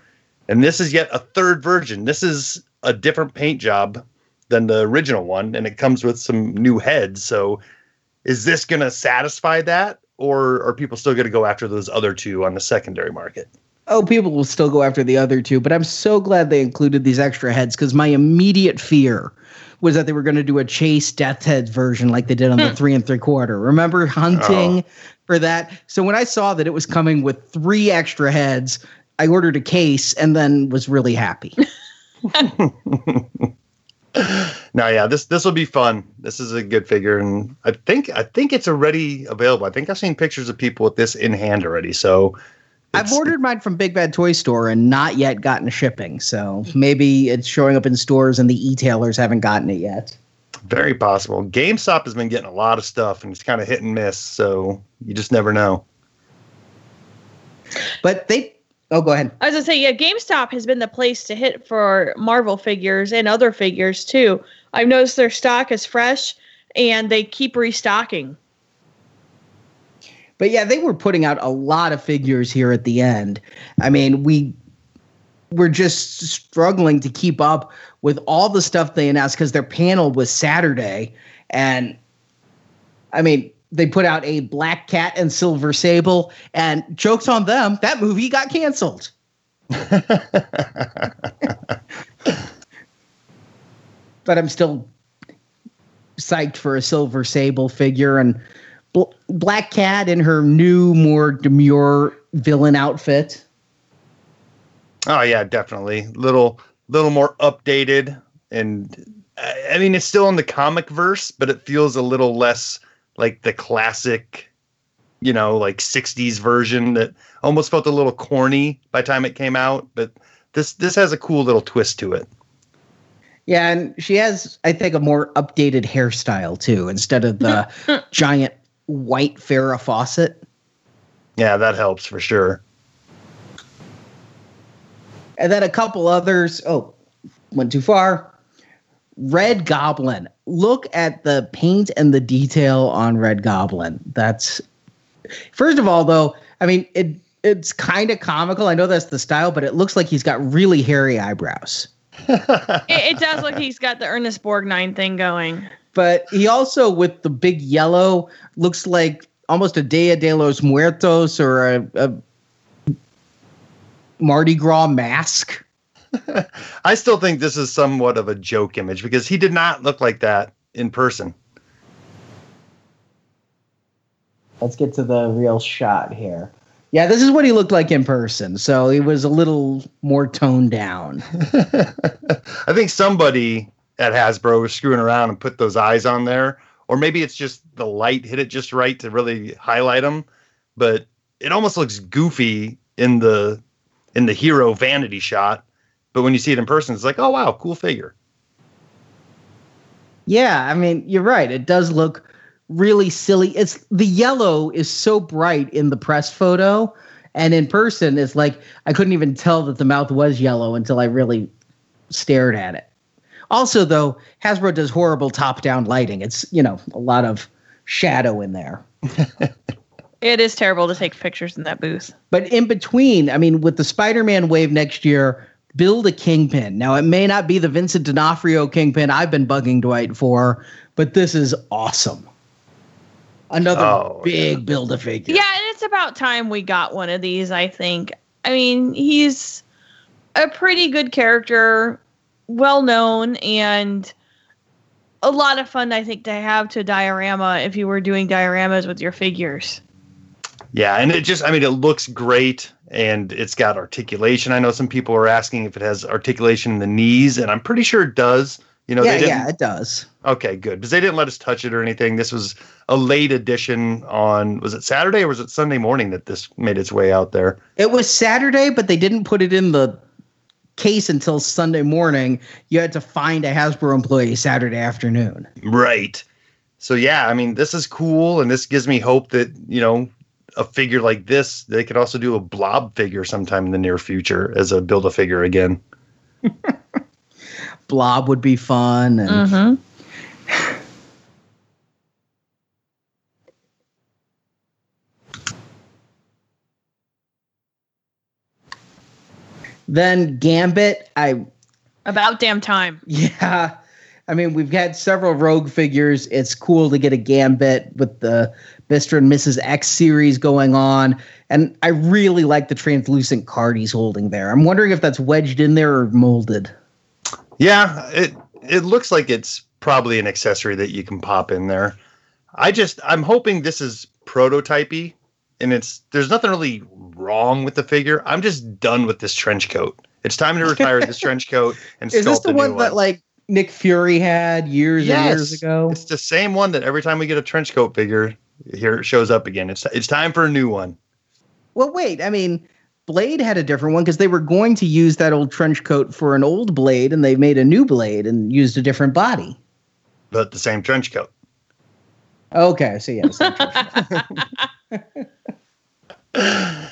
S2: and this is yet a third version. This is a different paint job than the original one, and it comes with some new heads. So, is this going to satisfy that, or are people still going to go after those other two on the secondary market?
S4: oh, people will still go after the other two. But I'm so glad they included these extra heads because my immediate fear was that they were going to do a chase death heads version like they did on the hmm. three and three quarter. Remember hunting oh. for that? So when I saw that it was coming with three extra heads, I ordered a case and then was really happy.
S2: now yeah this this will be fun this is a good figure and i think i think it's already available i think i've seen pictures of people with this in hand already so
S4: I've ordered mine from Big Bad Toy Store and not yet gotten shipping. So maybe it's showing up in stores and the e-tailers haven't gotten it yet.
S2: Very possible. GameStop has been getting a lot of stuff and it's kind of hit and miss. So you just never know.
S4: But they Oh, go ahead.
S3: I was gonna say, yeah, GameStop has been the place to hit for Marvel figures and other figures too. I've noticed their stock is fresh and they keep restocking.
S4: But yeah, they were putting out a lot of figures here at the end. I mean, we were just struggling to keep up with all the stuff they announced because their panel was Saturday. And I mean, they put out a Black Cat and Silver Sable, and jokes on them, that movie got canceled. but I'm still psyched for a Silver Sable figure. And Bl- Black Cat in her new, more demure villain outfit.
S2: Oh yeah, definitely. Little, little more updated, and I mean it's still in the comic verse, but it feels a little less like the classic, you know, like '60s version that almost felt a little corny by the time it came out. But this this has a cool little twist to it.
S4: Yeah, and she has, I think, a more updated hairstyle too, instead of the giant white Farrah Fawcett.
S2: Yeah, that helps for sure.
S4: And then a couple others. Oh, went too far. Red Goblin. Look at the paint and the detail on Red Goblin. That's first of all, though. I mean, it it's kind of comical. I know that's the style, but it looks like he's got really hairy eyebrows.
S3: it, it, does look he's got the Ernest Borgnine thing going.
S4: But he also, with the big yellow, looks like almost a Dia de los Muertos or a, a Mardi Gras mask.
S2: I still think this is somewhat of a joke image because he did not look like that in person.
S4: Let's get to the real shot here. Yeah, this is what he looked like in person. So he was a little more toned down.
S2: I think somebody at Hasbro was screwing around and put those eyes on there, or maybe it's just the light hit it just right to really highlight them. But it almost looks goofy in the in the hero vanity shot, but when you see it in person, it's like, oh wow, cool figure.
S4: Yeah, I mean, you're right. It does look really silly. It's the yellow is so bright in the press photo, and in person, it's like I couldn't even tell that the mouth was yellow until I really stared at it. Also, though, Hasbro does horrible top-down lighting. It's you know a lot of shadow in there.
S3: It is terrible to take pictures in that booth.
S4: But in between, I mean, with the Spider-Man wave next year, build a kingpin. Now, it may not be the Vincent D'Onofrio kingpin I've been bugging Dwight for, but this is awesome. Another
S2: Oh,
S4: big
S2: yeah.
S4: build a figure.
S3: Yeah, and it's about time we got one of these, I think. I mean, he's a pretty good character, well known, and a lot of fun, I think, to have to diorama if you were doing dioramas with your figures.
S2: Yeah, and it just I mean it looks great and it's got articulation. I know some people are asking if it has articulation in the knees, and I'm pretty sure it does. You know,
S4: yeah,
S2: they
S4: yeah, it does.
S2: Okay, good. Because they didn't let us touch it or anything. This was a late edition on was it Saturday or was it Sunday morning that this made its way out there?
S4: It was Saturday, but they didn't put it in the case until Sunday morning. You had to find a Hasbro employee Saturday afternoon.
S2: Right. So yeah, I mean, this is cool, and this gives me hope that you know a figure like this they could also do a blob figure sometime in the near future as a build a figure again.
S4: Blob would be fun, and
S3: Mm-hmm.
S4: then Gambit. I
S3: About damn time.
S4: Yeah. I mean, we've had several Rogue figures. It's cool to get a Gambit with the Mr. and Mrs. X series going on. And I really like the translucent card he's holding there. I'm wondering if that's wedged in there or molded.
S2: Yeah, it it looks like it's probably an accessory that you can pop in there. I just I'm hoping this is prototypey and it's there's nothing really wrong with the figure. I'm just done with this trench coat. It's time to retire this trench coat and
S4: Is this the one
S2: new
S4: that, like, Nick Fury had years and years ago?
S2: It's the same one that every time we get a trench coat figure, here it shows up again. It's it's time for a new one.
S4: Well, wait. I mean, Blade had a different one because they were going to use that old trench coat for an old Blade, and they made a new Blade and used a different body.
S2: But the same trench coat.
S4: Okay, so yeah, the same trench coat.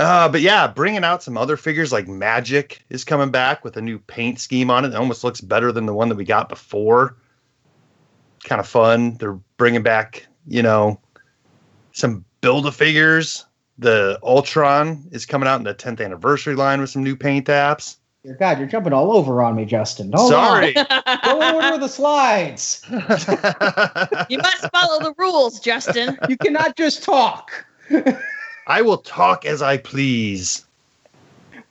S2: Uh, but yeah, bringing out some other figures like Magik is coming back with a new paint scheme on it. It almost looks better than the one that we got before. Kind of fun. They're bringing back, you know, some build a figures. The Ultron is coming out in the 10th anniversary line with some new paint apps.
S4: Dear God, you're jumping all over on me, Justin. Hold
S2: Sorry.
S4: on. Go in order the slides.
S3: You must follow the rules, Justin.
S4: You cannot just talk.
S2: I will talk as I please.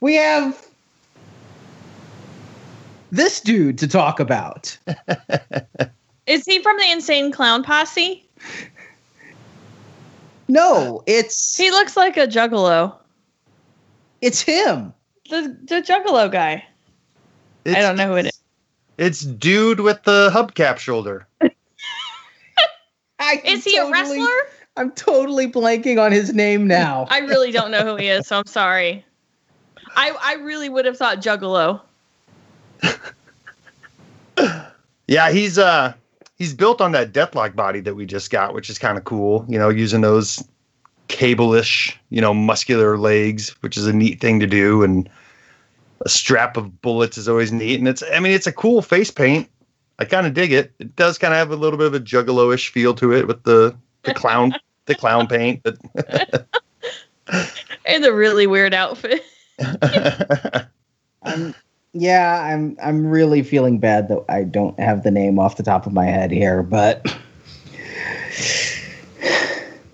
S4: We have this dude to talk about.
S3: Is he from the Insane Clown Posse?
S4: No, it's
S3: He looks like a juggalo.
S4: it's him.
S3: The the juggalo guy. I don't know who it is.
S2: It's dude with the hubcap shoulder.
S3: Is he a wrestler?
S4: I'm totally blanking on his name now.
S3: I really don't know who he is, so I'm sorry. I I really would have thought juggalo.
S2: Yeah, he's uh he's built on that Deathlok body that we just got, which is kind of cool. You know, using those cable-ish, you know, muscular legs, which is a neat thing to do, and a strap of bullets is always neat. And it's I mean, it's a cool face paint. I kind of dig it. It does kind of have a little bit of a juggalo-ish feel to it with the the clown the clown paint.
S3: And a really weird outfit.
S4: I'm, yeah, I'm I'm really feeling bad that I don't have the name off the top of my head here, but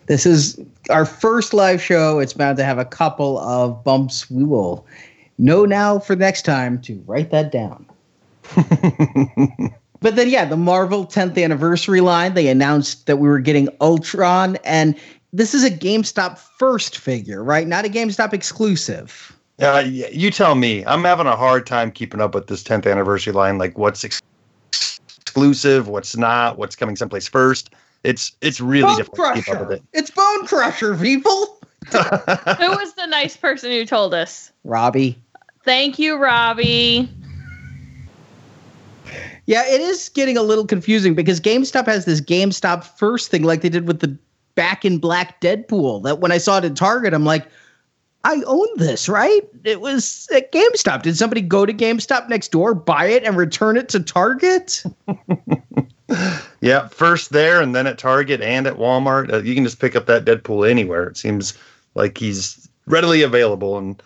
S4: this is our first live show. It's bound to have a couple of bumps. We will know now for next time to write that down. But then, yeah, the Marvel 10th anniversary line, they announced that we were getting Ultron, and this is a GameStop first figure, right? Not a GameStop exclusive.
S2: Uh, you tell me. I'm having a hard time keeping up with this 10th anniversary line. Like, what's ex- exclusive, what's not, what's coming someplace first. It's it's really
S4: Bone
S2: difficult to keep up
S4: Crusher.
S2: with
S4: It's Bone Crusher, people.
S3: who was the nice person who told us?
S4: Robbie.
S3: Thank you, Robbie.
S4: Yeah, it is getting a little confusing because GameStop has this GameStop first thing like they did with the back in black Deadpool. That when I saw it at Target, I'm like, I own this, right? It was at GameStop. Did somebody go to GameStop next door, buy it, and return it to Target?
S2: Yeah, first there and then at Target and at Walmart. Uh, you can just pick up that Deadpool anywhere. It seems like he's readily available and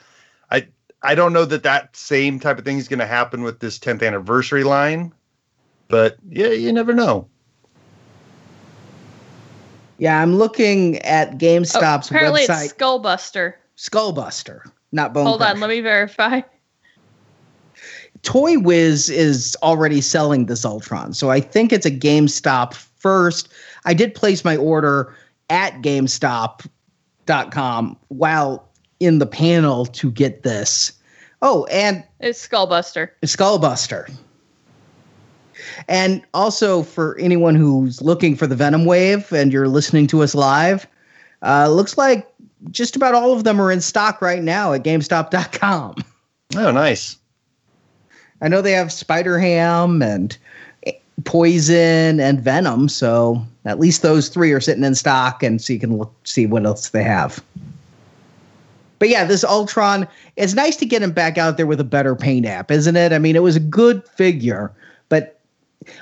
S2: I I don't know that that same type of thing is going to happen with this 10th anniversary line, but yeah, you never know.
S4: Yeah, I'm looking at
S3: Oh,
S4: GameStop's
S3: apparently
S4: website.
S3: it's Skullbuster.
S4: Skullbuster, not Bone
S3: Hold on, let me verify.
S4: Toy Wiz is already selling this Ultron, so I think it's a GameStop first. I did place my order at GameStop.com while in the panel to get this. Oh, and
S3: It's Skullbuster.
S4: It's Skullbuster. And also for anyone who's looking for the Venom Wave and you're listening to us live, uh, looks like just about all of them are in stock right now at GameStop.com.
S2: Oh, nice.
S4: I know they have Spider Ham and Poison and Venom, so at least those three are sitting in stock, and so you can look see what else they have. But yeah, this Ultron, it's nice to get him back out there with a better paint app, isn't it? I mean, it was a good figure, but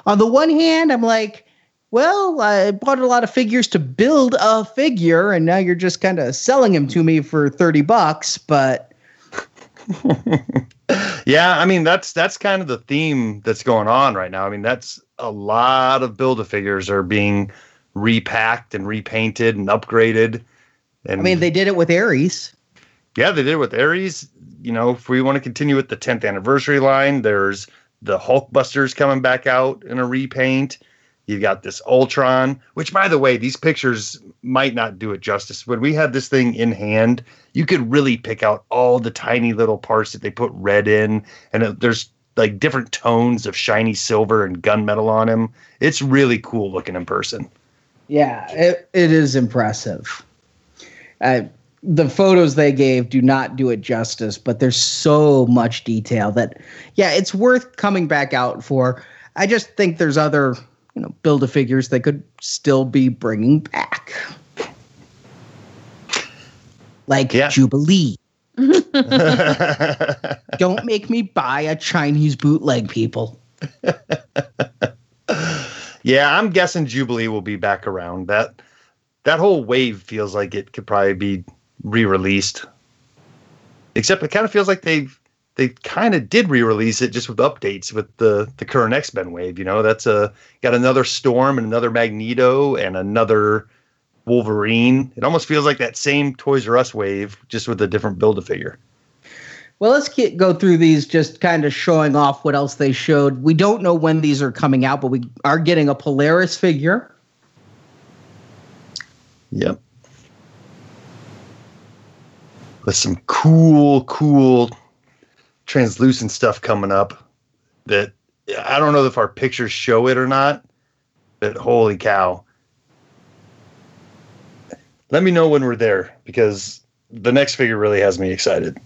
S4: on the one hand, I'm like, well, I bought a lot of figures to build a figure, and now you're just kind of selling them to me for 30 bucks, but
S2: Yeah, I mean that's that's kind of the theme that's going on right now. I mean that's a lot of build a figures are being repacked and repainted and upgraded. And
S4: I mean, they did it with Ares.
S2: Yeah, they did it with Ares. You know, if we want to continue with the 10th anniversary line, there's the Hulkbusters coming back out in a repaint. You've got this Ultron, which, by the way, these pictures might not do it justice. When we had this thing in hand, you could really pick out all the tiny little parts that they put red in, and it, there's like different tones of shiny silver and gunmetal on him. It's really cool looking in person.
S4: Yeah, it, it is impressive. The photos they gave do not do it justice, but there's so much detail that, yeah, it's worth coming back out for. I just think there's other, you know, build a figures they could still be bringing back, like
S2: Yeah.
S4: Jubilee. Don't make me buy a Chinese bootleg, people.
S2: Yeah, I'm guessing Jubilee will be back around. That that whole wave feels like it could probably be re-released. Except it kind of feels like they've they kind of did re-release it just with updates with the the current X-Men wave. You know, that's a got another Storm and another Magneto and another Wolverine. It almost feels like that same Toys R Us wave, just with a different build a figure.
S4: Well, let's get, go through these, just kind of showing off what else they showed. We don't know when these are coming out, but we are getting a Polaris figure.
S2: Yep. With some cool, cool translucent stuff coming up that I don't know if our pictures show it or not, but holy cow. Let me know when we're there because the next figure really has me excited.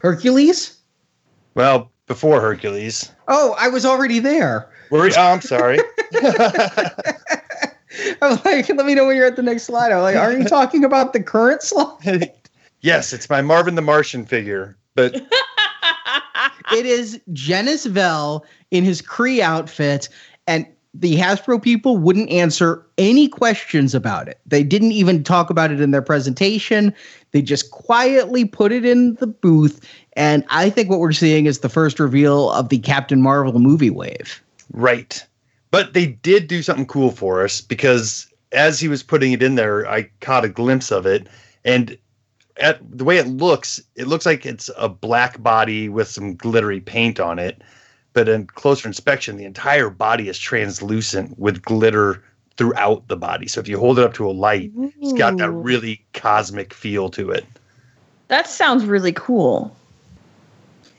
S4: Hercules?
S2: Well, before Hercules.
S4: Oh, I was already there.
S2: We're, oh, I'm sorry.
S4: I'm like, let me know when you're at the next slide. I'm like, aren't you talking about the current slide?
S2: yes, it's my Marvin the Martian figure, but
S4: it is Genis Vell in his Kree outfit, and the Hasbro people wouldn't answer any questions about it. They didn't even talk about it in their presentation. They just quietly put it in the booth. And I think what we're seeing is the first reveal of the Captain Marvel movie wave.
S2: Right. But they did do something cool for us because as he was putting it in there, I caught a glimpse of it. And at the way it looks, it looks like it's a black body with some glittery paint on it. But in closer inspection, the entire body is translucent with glitter throughout the body. So if you hold it up to a light, it's got that really cosmic feel to it.
S3: That sounds really cool.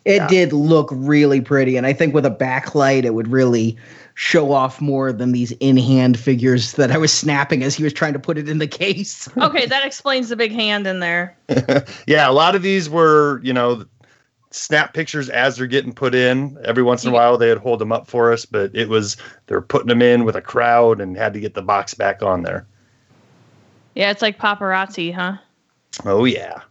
S4: It
S2: Yeah.
S4: did look really pretty, and I think with a backlight, it would really show off more than these in-hand figures that I was snapping as he was trying to put it in the case.
S3: Okay, that explains the big hand in there.
S2: yeah, a lot of these were, you know, snap pictures as they're getting put in. Every once in a while, they'd hold them up for us, but it was they're putting them in with a crowd and had to get the box back on there.
S3: Yeah, it's like paparazzi, huh?
S2: Oh yeah,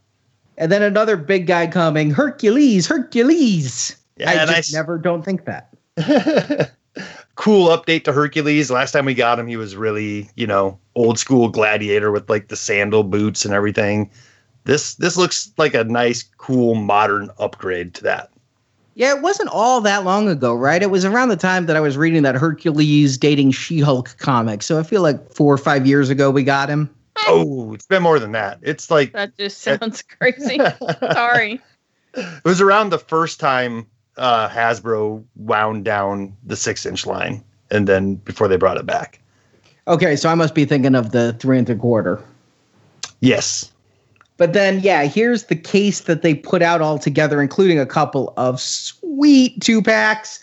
S4: And then another big guy coming, Hercules, Hercules.
S2: Yeah,
S4: I just
S2: I s-
S4: never don't think that.
S2: cool update to Hercules. Last time we got him, he was really, you know, old school gladiator with like the sandal boots and everything. This this looks like a nice, cool, modern upgrade to that.
S4: Yeah, it wasn't all that long ago, right? It was around the time that I was reading that Hercules dating She-Hulk comic. So I feel like four or five years ago we got him.
S2: Oh, it's been more than that. It's like
S3: That just sounds crazy. Sorry.
S2: It was around the first time uh, Hasbro wound down the six inch line, and then before they brought it back.
S4: Okay, so I must be thinking of the three and three quarter.
S2: Yes.
S4: But then, yeah, here's the case that they put out all together, including a couple of sweet two packs.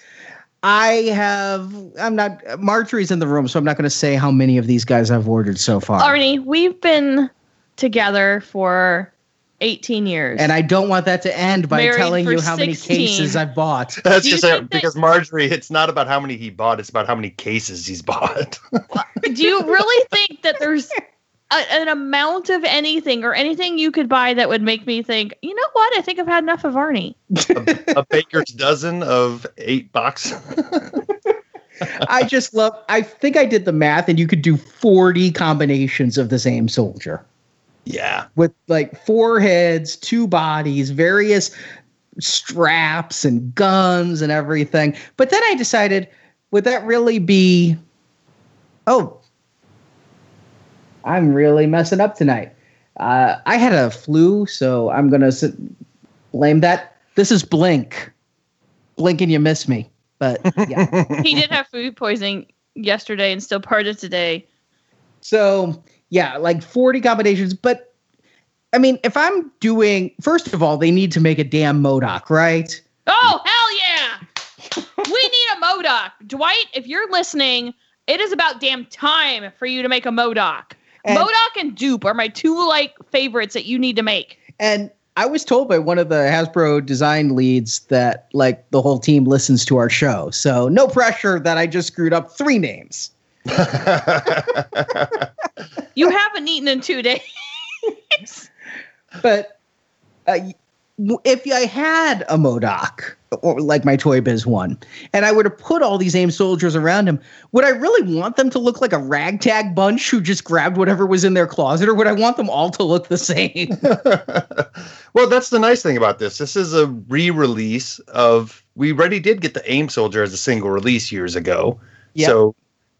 S4: I have, I'm not, Marjorie's in the room, so I'm not going to say how many of these guys I've ordered so far.
S3: Arnie, we've been together for 18 years.
S4: And I don't want that to end by
S3: Married
S4: telling you how many cases I've bought.
S2: That's just it,
S3: that-
S2: because Marjorie, it's not about how many he bought, it's about how many cases he's bought.
S3: Do you really think that there's a, an amount of anything or anything you could buy that would make me think, you know what? I think I've had enough of Arnie.
S2: a, a baker's dozen of eight boxes.
S4: I just love, I think I did the math, and you could do 40 combinations of the same soldier.
S2: yeah.
S4: with like four heads, two bodies, various straps and guns and everything. But then I decided, would that really be? Oh, I'm really messing up tonight. Uh, I had a flu, so I'm gonna s- blame that. This is Blink. Blink and you miss me. But yeah.
S3: He did have food poisoning yesterday and still part of today.
S4: So yeah, like 40 combinations. But I mean, if I'm doing, first of all, they need to make a damn MODOK, right?
S3: Oh, hell yeah! we need a MODOK. Dwight, if you're listening, it is about damn time for you to make a MODOK.
S4: And-
S3: MODOK and Dupe are my two like favorites that you need to make.
S4: And I was told by one of the Hasbro design leads that like the whole team listens to our show. So no pressure that I just screwed up three names.
S3: You haven't eaten in two days.
S4: But uh, if I had a MODOK, or like my Toy Biz one, and I were to put all these AIM soldiers around him, would I really want them to look like a ragtag bunch who just grabbed whatever was in their closet, or would I want them all to look the same?
S2: well, that's the nice thing about this. This is a re-release of. We already did get the AIM Soldier as a single release years ago.
S4: Yep.
S2: So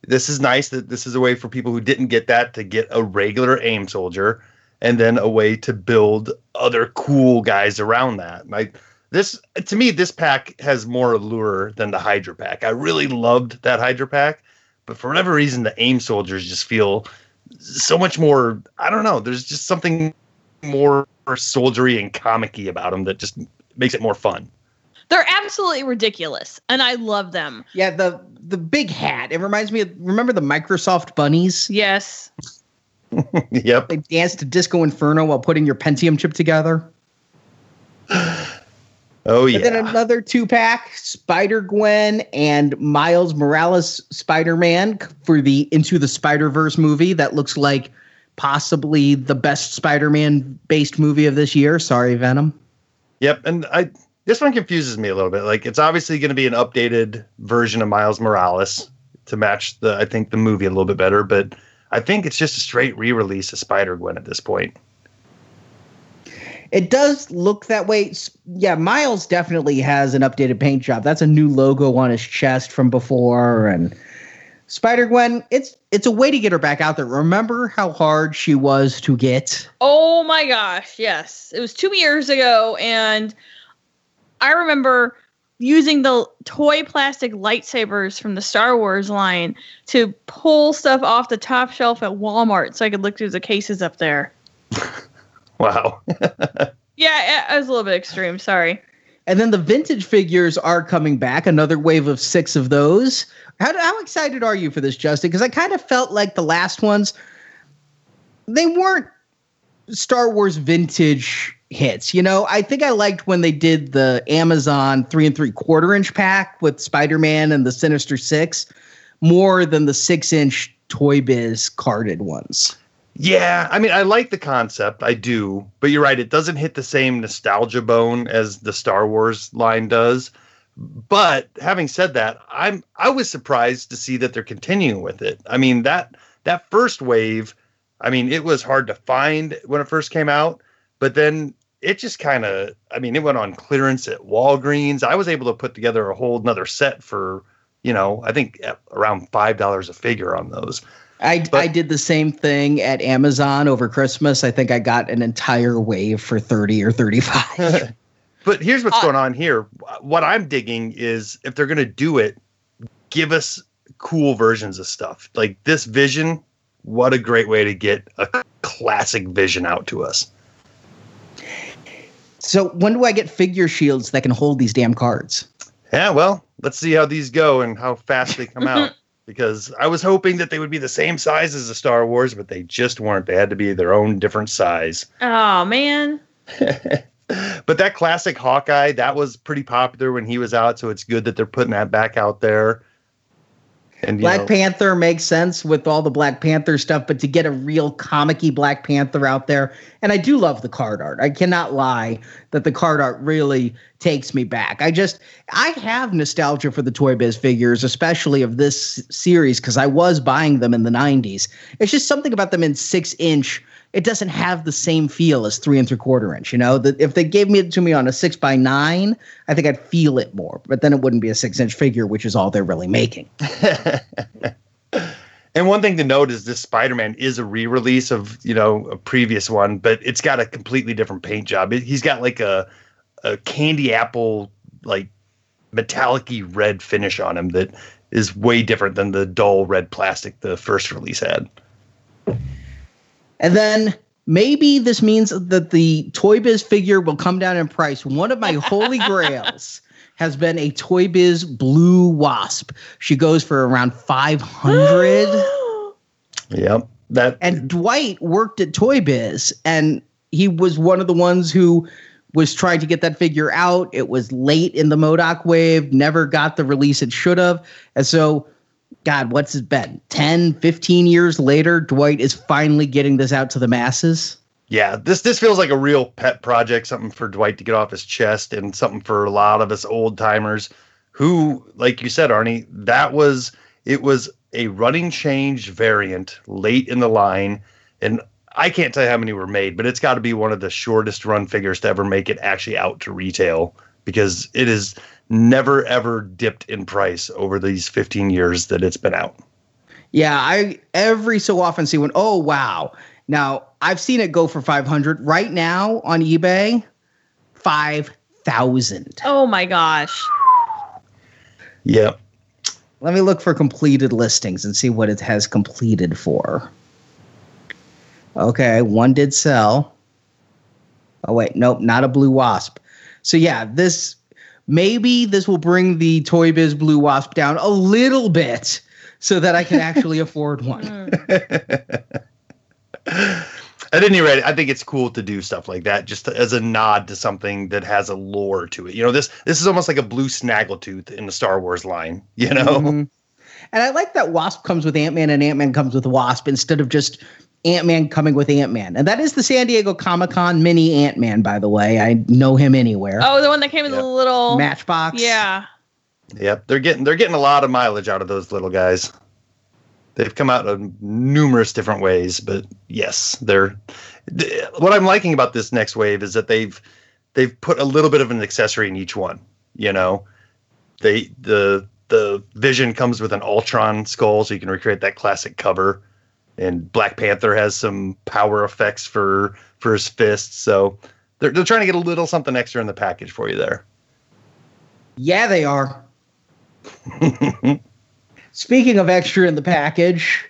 S2: this is nice that this is a way for people who didn't get that to get a regular AIM Soldier, and then a way to build other cool guys around that. Like this, to me, this pack has more allure than the Hydra pack. I really loved that Hydra pack, but for whatever reason, the AIM Soldiers just feel so much more. I don't know. There's just something more soldiery and comicky about them that just makes it more fun.
S3: They're absolutely ridiculous, and I love them.
S4: yeah, the the big hat. It reminds me of remember the Microsoft bunnies?
S3: Yes.
S2: yep.
S4: They dance to Disco Inferno while putting your Pentium chip together.
S2: Oh yeah.
S4: And then another two pack Spider Gwen and Miles Morales Spider Man for the Into the Spider Verse movie that looks like possibly the best Spider Man based movie of this year. Sorry, Venom.
S2: Yep, and I this one confuses me a little bit. Like it's obviously going to be an updated version of Miles Morales to match the I think the movie a little bit better, but I think it's just a straight re-release of Spider Gwen at this point.
S4: It does look that way. Yeah, Miles definitely has an updated paint job. That's a new logo on his chest from before. And Spider Gwen, it's it's a way to get her back out there. Remember how hard she was to get?
S3: Oh my gosh, yes. It was two years ago, and I remember using the toy plastic lightsabers from the Star Wars line to pull stuff off the top shelf at Walmart so I could look through the cases up there.
S2: Wow.
S3: Yeah, it, it was a little bit extreme, sorry.
S4: And then the vintage figures are coming back, another wave of six of those. How, how excited are you for this, Justin? Because I kind of felt like the last ones, they weren't Star Wars vintage hits. You know, I think I liked when they did the Amazon three and three quarter inch pack with Spider Man and the Sinister Six more than the six inch Toy Biz carded ones.
S2: Yeah, I mean, I like the concept, I do, but you're right, it doesn't hit the same nostalgia bone as the Star Wars line does. But having said that, I'm I was surprised to see that they're continuing with it. I mean, that that first wave, I mean, it was hard to find when it first came out, but then it just kind of I mean, it went on clearance at Walgreens. I was able to put together a whole another set for, you know, I think around five dollars a figure on those.
S4: I, but, I did the same thing at Amazon over Christmas. I think I got an entire wave for 30 or 35.
S2: but here's what's uh, going on here. What I'm digging is if they're going to do it, give us cool versions of stuff. Like this vision, what a great way to get a classic vision out to us.
S4: So when do I get figure shields that can hold these damn cards?
S2: Yeah, well, let's see how these go and how fast they come out. because I was hoping that they would be the same size as the Star Wars, but they just weren't. They had to be their own different size.
S3: Oh man.
S2: but that classic Hawkeye, that was pretty popular when he was out, so it's good that they're putting that back out there.
S4: And Black know, Panther makes sense with all the Black Panther stuff, but to get a real comicky Black Panther out there, and I do love the card art. I cannot lie that the card art really takes me back. I just I have nostalgia for the Toy Biz figures, especially of this series, because I was buying them in the '90s. It's just something about them in six inch it doesn't have the same feel as three and three quarter inch. You know, if they gave me it to me on a six by nine, I think I'd feel it more. But then it wouldn't be a six inch figure, which is all they're really making.
S2: and one thing to note is this Spider-Man is a re-release of you know a previous one, but it's got a completely different paint job. he's got like a a candy apple like metallic red finish on him that is way different than the dull red plastic the first release had.
S4: And then maybe this means that the Toy Biz figure will come down in price. One of my holy grails has been a Toy Biz Blue Wasp. She goes for around 500.
S2: yep. That
S4: and Dwight worked at Toy Biz and he was one of the ones who was trying to get that figure out. It was late in the MODOK wave, never got the release it should have. And so God, what's it been? 10, 15 years later, Dwight is finally getting this out to the masses.
S2: Yeah, this this feels like a real pet project, something for Dwight to get off his chest and something for a lot of us old timers who, like you said, Arnie, that was it was a running change variant late in the line. And I can't tell you how many were made, but it's got to be one of the shortest run figures to ever make it actually out to retail because it is never ever dipped in price over these 15 years that it's been out.
S4: Yeah, I every so often see one. Oh wow! Now I've seen it go for 500 right now on eBay. Five thousand.
S3: Oh my gosh!
S2: Yep.
S4: Let me look for completed listings and see what it has completed for. Okay, one did sell. Oh wait, nope, not a blue wasp. So yeah, this maybe this will bring the Toy Biz Blue Wasp down a little bit so that I can actually afford one.
S2: At any rate, I think it's cool to do stuff like that, just to, as a nod to something that has a lore to it. You know, this this is almost like a blue snaggletooth in the Star Wars line. You know, mm-hmm.
S4: and I like that Wasp comes with Ant Man and Ant Man comes with Wasp instead of just Ant Man coming with Ant Man, and that is the San Diego Comic Con mini Ant Man. By the way, I know him anywhere.
S3: Oh, the one that came in yep. the little
S4: Matchbox.
S3: Yeah.
S2: Yep, they're getting they're getting a lot of mileage out of those little guys. They've come out in numerous different ways, but yes, they're. What I'm liking about this next wave is that they've they've put a little bit of an accessory in each one. You know, they the the Vision comes with an Ultron skull, so you can recreate that classic cover and Black Panther has some power effects for for his fists. So they're they're trying to get a little something extra in the package for you there.
S4: Yeah, they are. Speaking of extra in the package,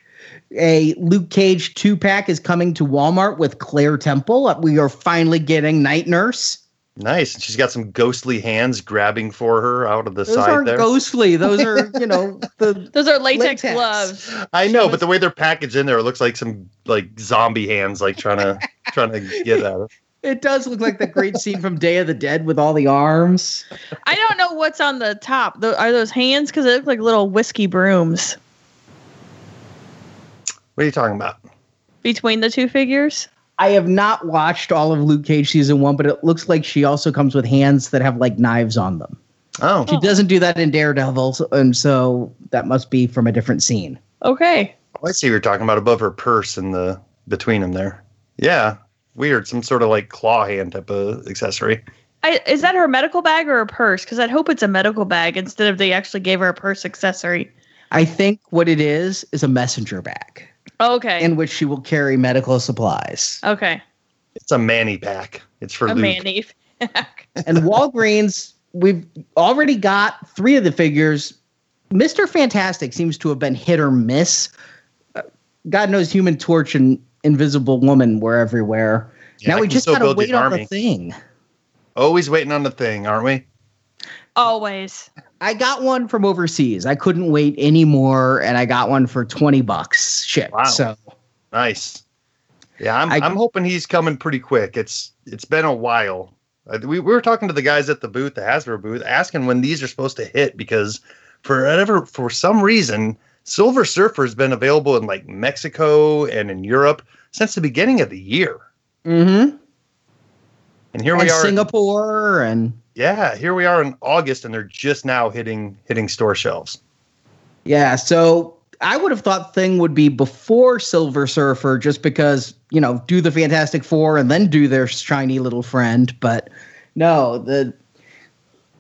S4: a Luke Cage two pack is coming to Walmart with Claire Temple. We are finally getting Night Nurse.
S2: Nice. And she's got some ghostly hands grabbing for her out of the
S4: Those
S2: side
S4: aren't
S2: there.
S4: ghostly. Those are, you know, the
S3: Those are latex,
S4: Latex.
S3: gloves.
S2: I know,
S3: was-
S2: but the way they're packaged in there, it looks like some like zombie hands, like trying to trying to get at her.
S4: it does look like the great scene from Day of the Dead with all the arms.
S3: I don't know what's on the top. Tho- Are those hands? Because they look like little whiskey brooms
S2: What are you talking about?
S3: between the two figures.
S4: I have not watched all of Luke Cage season one, but it looks like she also comes with hands that have like knives on them.
S2: Oh,
S4: She doesn't do that in Daredevil, and so that must be from a different scene.
S3: Okay.
S2: Oh, I see what you're talking about above her purse and the between them there. Yeah, weird. Some sort of like claw hand type of accessory.
S3: I, is that her medical bag or a purse? Because I'd hope it's a medical bag instead of they actually gave her a purse accessory.
S4: I think what it is is a messenger bag
S3: Okay.
S4: in which she will carry medical supplies.
S3: okay.
S2: It's a manny pack. It's for
S3: A
S2: Luke.
S3: manny. Pack.
S4: and Walgreens, we've already got three of the figures. Mr. Fantastic seems to have been hit or miss. Uh, God knows Human Torch and Invisible Woman were everywhere.
S2: Yeah,
S4: now we just gotta
S2: build the
S4: wait on
S2: army.
S4: the thing.
S2: Always waiting on the thing, aren't we?
S3: Always.
S4: I got one from overseas. I couldn't wait anymore, and I got one for twenty bucks shipped.
S2: Wow.
S4: So
S2: Nice. Yeah, I'm
S4: I-
S2: I, am hoping he's coming pretty quick. It's it's been a while. Uh, We, we were talking to the guys at the booth, the Hasbro booth, asking when these are supposed to hit because for whatever for some reason, Silver Surfer has been available in like Mexico and in Europe since the beginning of the year.
S4: mm-hmm.
S2: And here
S4: and
S2: we are.
S4: Singapore and
S2: yeah, here we are in August, and they're just now hitting hitting store shelves.
S4: Yeah, so I would have thought thing would be before Silver Surfer just because, you know, do the Fantastic Four and then do their shiny little friend, but no, the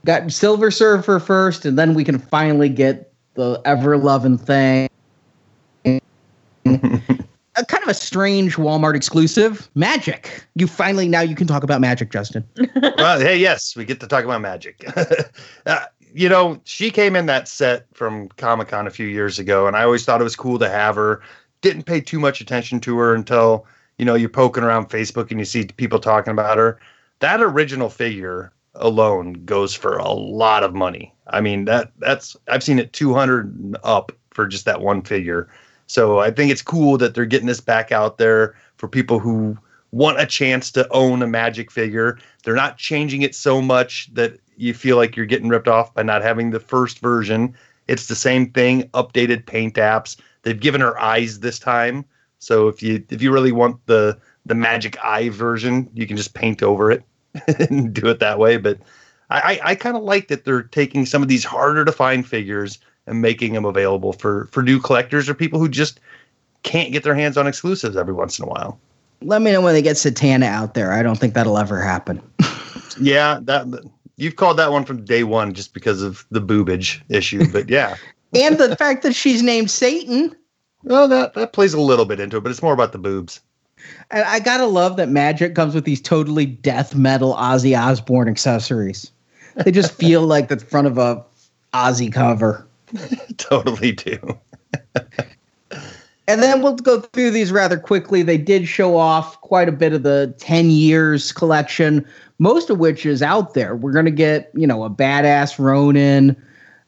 S4: got Silver Surfer first and then we can finally get the ever loving thing. a kind of a strange Walmart exclusive, Magik. You finally now you can talk about Magik, Justin.
S2: well, hey, yes, we get to talk about magic. uh, you know, she came in that set from Comic Con a few years ago, and I always thought it was cool to have her. Didn't pay too much attention to her until you know you're poking around Facebook and you see people talking about her. That original figure alone goes for a lot of money. I mean that that's I've seen it 200 up for just that one figure. So I think it's cool that they're getting this back out there for people who want a chance to own a magic figure. They're not changing it so much that you feel like you're getting ripped off by not having the first version. It's the same thing, updated paint apps. They've given her eyes this time. So if you if you really want the the magic eye version, you can just paint over it and do it that way. But I, I, I kind of like that they're taking some of these harder to find figures and making them available for for new collectors or people who just can't get their hands on exclusives every once in a while.
S4: Let me know when they get Satana out there. I don't think that'll ever happen.
S2: Yeah, that you've called that one from day one just because of the boobage issue. But yeah,
S4: and the fact that she's named Satan.
S2: well, that that plays a little bit into it, but it's more about the boobs.
S4: And I gotta love that Magik comes with these totally death metal Ozzy Osbourne accessories. They just feel like the front of a Ozzy cover.
S2: totally do.
S4: And then we'll go through these rather quickly. They did show off quite a bit of the 10 years collection, most of which is out there. We're going to get, you know, a badass Ronin.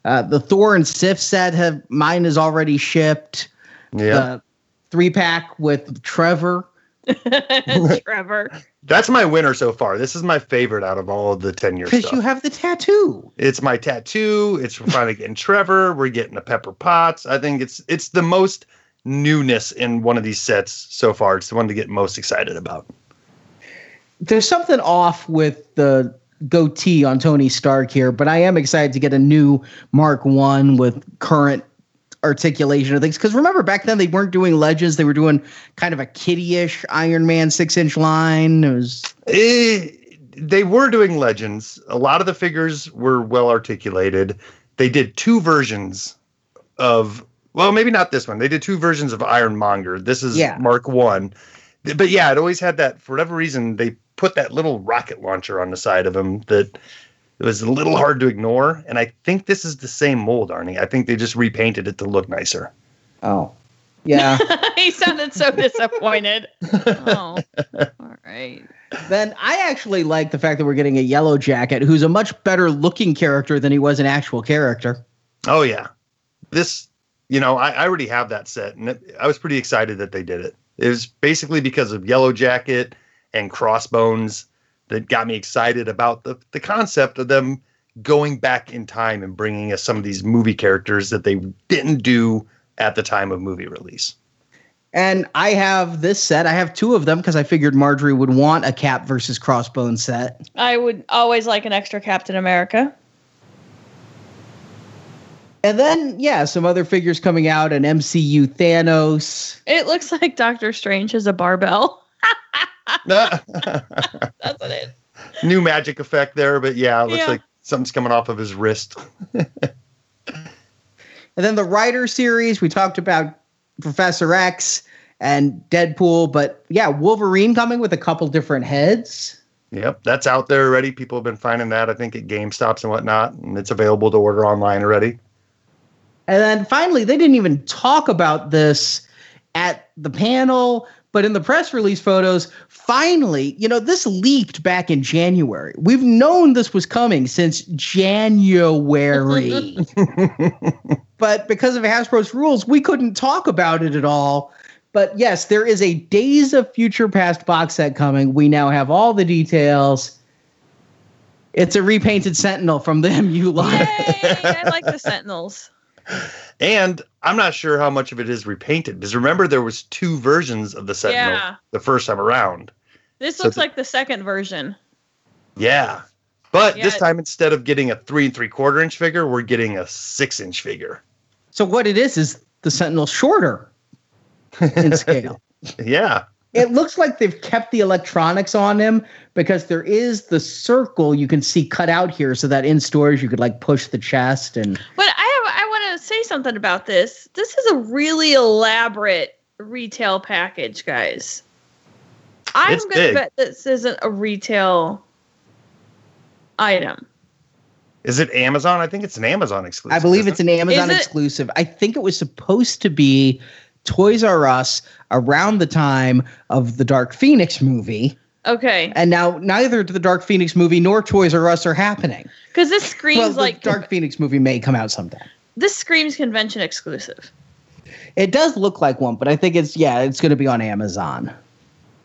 S4: Uh, the Thor and Sif set have mine is already shipped.
S2: Yeah,
S4: The three pack with Trevor.
S3: Trevor.
S2: that's my winner so far. This is my favorite out of all of the ten year
S4: Because you have the tattoo.
S2: it's my tattoo. It's we're finally getting Trevor. We're getting a Pepper Potts. I think it's it's the most newness in one of these sets so far. It's the one to get most excited about.
S4: there's something off with the goatee on Tony Stark here, but I am excited to get a new Mark One with current articulation of things. Because remember, back then they weren't doing legends; they were doing kind of a kiddie-ish Iron Man six-inch line. It was
S2: Eh, they were doing legends. A lot of the figures were well articulated. They did two versions of well, maybe not this one. They did two versions of Ironmonger. This is
S4: Yeah.
S2: Mark One, but yeah, it always had that. For whatever reason, they put that little rocket launcher on the side of him that it was a little hard to ignore. And I think this is the same mold, Arnie. I think they just repainted it to look nicer.
S4: oh, yeah.
S3: he sounded so disappointed. Oh, all right.
S4: then I actually like the fact that we're getting a Yellow Jacket, who's a much better looking character than he was an actual character.
S2: Oh yeah, this you know I, I already have that set, and it, I was pretty excited that they did it. It was basically because of Yellow Jacket and Crossbones that got me excited about the the concept of them going back in time and bringing us some of these movie characters that they didn't do at the time of movie release.
S4: And I have this set. I have two of them because I figured Marjorie would want a Cap versus Crossbone set.
S3: I would always like an extra Captain America.
S4: And then, yeah, some other figures coming out an MCU Thanos.
S3: It looks like Doctor Strange has a barbell. That's what it is.
S2: New magic effect there, but yeah, it looks
S3: Yeah.
S2: like something's coming off of his wrist.
S4: And then the rider series, we talked about Professor X and Deadpool, but yeah, Wolverine coming with a couple different heads.
S2: Yep, that's out there already. People have been finding that, I think, at GameStops and whatnot, and it's available to order online already.
S4: And then finally, they didn't even talk about this at the panel, but in the press release photos, finally, you know, this leaked back in January. We've known this was coming since January. but because of Hasbro's rules, we couldn't talk about it at all. But yes, there is a Days of Future Past box set coming. We now have all the details. It's a repainted Sentinel from the MU line.
S3: Yay! I like the Sentinels.
S2: And I'm not sure how much of it is repainted because remember there was two versions of the Sentinel
S3: Yeah.
S2: the first time around.
S3: This
S2: So
S3: looks
S2: the-
S3: like the second version.
S2: Yeah. But this time instead of getting a three and three quarter inch figure, we're getting a six inch figure.
S4: So what it is is the Sentinel shorter in scale.
S2: Yeah.
S4: it looks like they've kept the electronics on him because there is the circle you can see cut out here so that in stores you could like push the chest and
S3: But I have I want to say something about this. This is a really elaborate retail package, guys. I'm
S2: It's
S3: gonna
S2: big.
S3: bet this isn't a retail item.
S2: Is it Amazon? I think it's an Amazon exclusive.
S4: I believe it's an Amazon
S3: it-
S4: exclusive. I think it was supposed to be Toys R Us around the time of the Dark Phoenix movie.
S3: Okay,
S4: And now neither the Dark Phoenix movie nor Toys R Us are happening.
S3: because this screams
S4: well, the
S3: like
S4: Dark Phoenix movie may come out someday.
S3: This screams convention exclusive.
S4: It does look like one, but I think it's yeah, it's going to be on Amazon.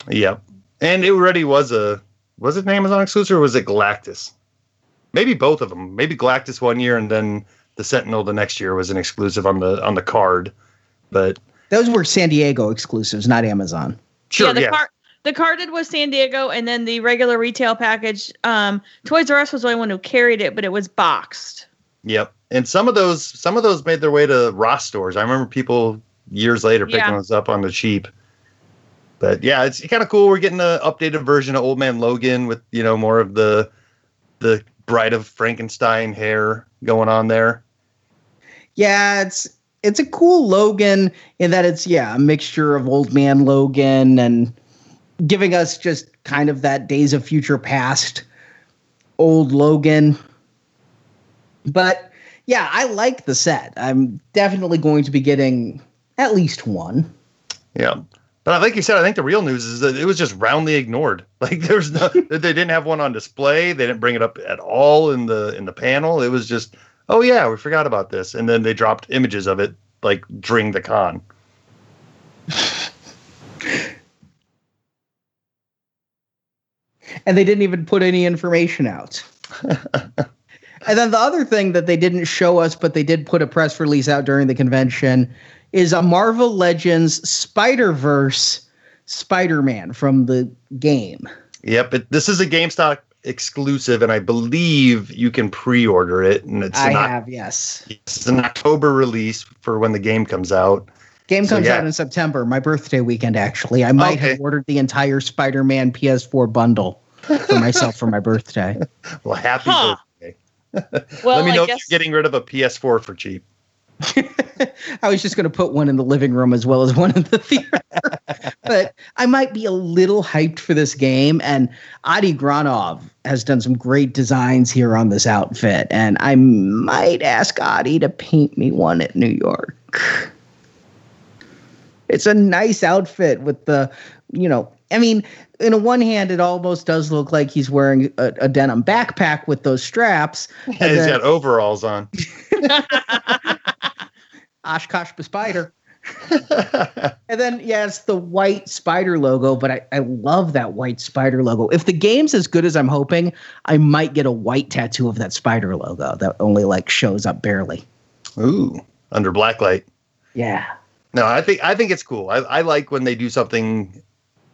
S2: Yep. And it already was a was it an Amazon exclusive or was it Galactus? Maybe both of them. Maybe Galactus one year and then the Sentinel the next year was an exclusive on the on the card. But
S4: Those were San Diego exclusives, not Amazon.
S2: sure,
S3: yeah, the
S2: yeah.
S3: card the carded was San Diego, and then the regular retail package. Um, Toys R Us was the only one who carried it, but it was boxed.
S2: Yep. And some of those some of those made their way to Ross stores. I remember people years later picking
S3: Yeah.
S2: those up on the cheap. But yeah, it's kind of cool. We're getting an updated version of Old Man Logan with, you know, more of the the Bride of Frankenstein hair going on there.
S4: Yeah, it's it's a cool Logan in that it's yeah, a mixture of old man Logan and giving us just kind of that Days of Future Past old Logan. But yeah, I like the set. I'm definitely going to be getting at least one.
S2: Yeah. But like you said, I think the real news is that it was just roundly ignored. Like there's no they didn't have one on display. They didn't bring it up at all in the in the panel. It was just, oh yeah, we forgot about this. And then they dropped images of it like during the con.
S4: and they didn't even put any information out. and then the other thing that they didn't show us, but they did put a press release out during the convention, is a Marvel Legends Spider Verse Spider Man from the game.
S2: Yep, it, this is a GameStop exclusive, and I believe you can pre-order it, and it's
S4: I
S2: an, Oc-
S4: have, yes.
S2: it's an October release for when the game comes out.
S4: Game
S2: So,
S4: comes
S2: yeah.
S4: out in September, my birthday weekend, actually. I might
S2: Okay.
S4: have ordered the entire Spider Man PS4 bundle for myself for my birthday.
S2: Well, happy
S3: Huh.
S2: birthday!
S3: Well,
S2: Let me know
S3: I
S2: if you're getting rid of a PS4 for cheap.
S4: I was just going to put one in the living room as well as one in the theater. but I might be a little hyped for this game. And Adi Granov has done some great designs here on this outfit. And I might ask Adi to paint me one at New York. It's a nice outfit with the you know, I mean, in a one hand, it almost does look like he's wearing a, a denim backpack with those straps.
S2: And he's
S4: then-
S2: got overalls on.
S4: Oshkosh the spider. And then, yeah, it's the white spider logo, but I, I love that white spider logo. If the game's as good as I'm hoping, I might get a white tattoo of that spider logo that only like shows up barely.
S2: Ooh, under blacklight.
S4: Yeah.
S2: No, I think I think it's cool. I, I like when they do something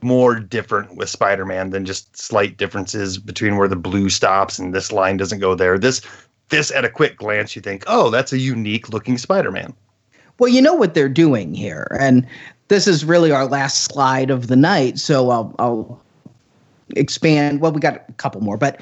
S2: more different with Spider-Man than just slight differences between where the blue stops and this line doesn't go there. This this at a quick glance you think, "Oh, that's a unique looking Spider-Man."
S4: Well, you know what they're doing here, and this is really our last slide of the night. So I'll, I'll expand. Well, we got a couple more, but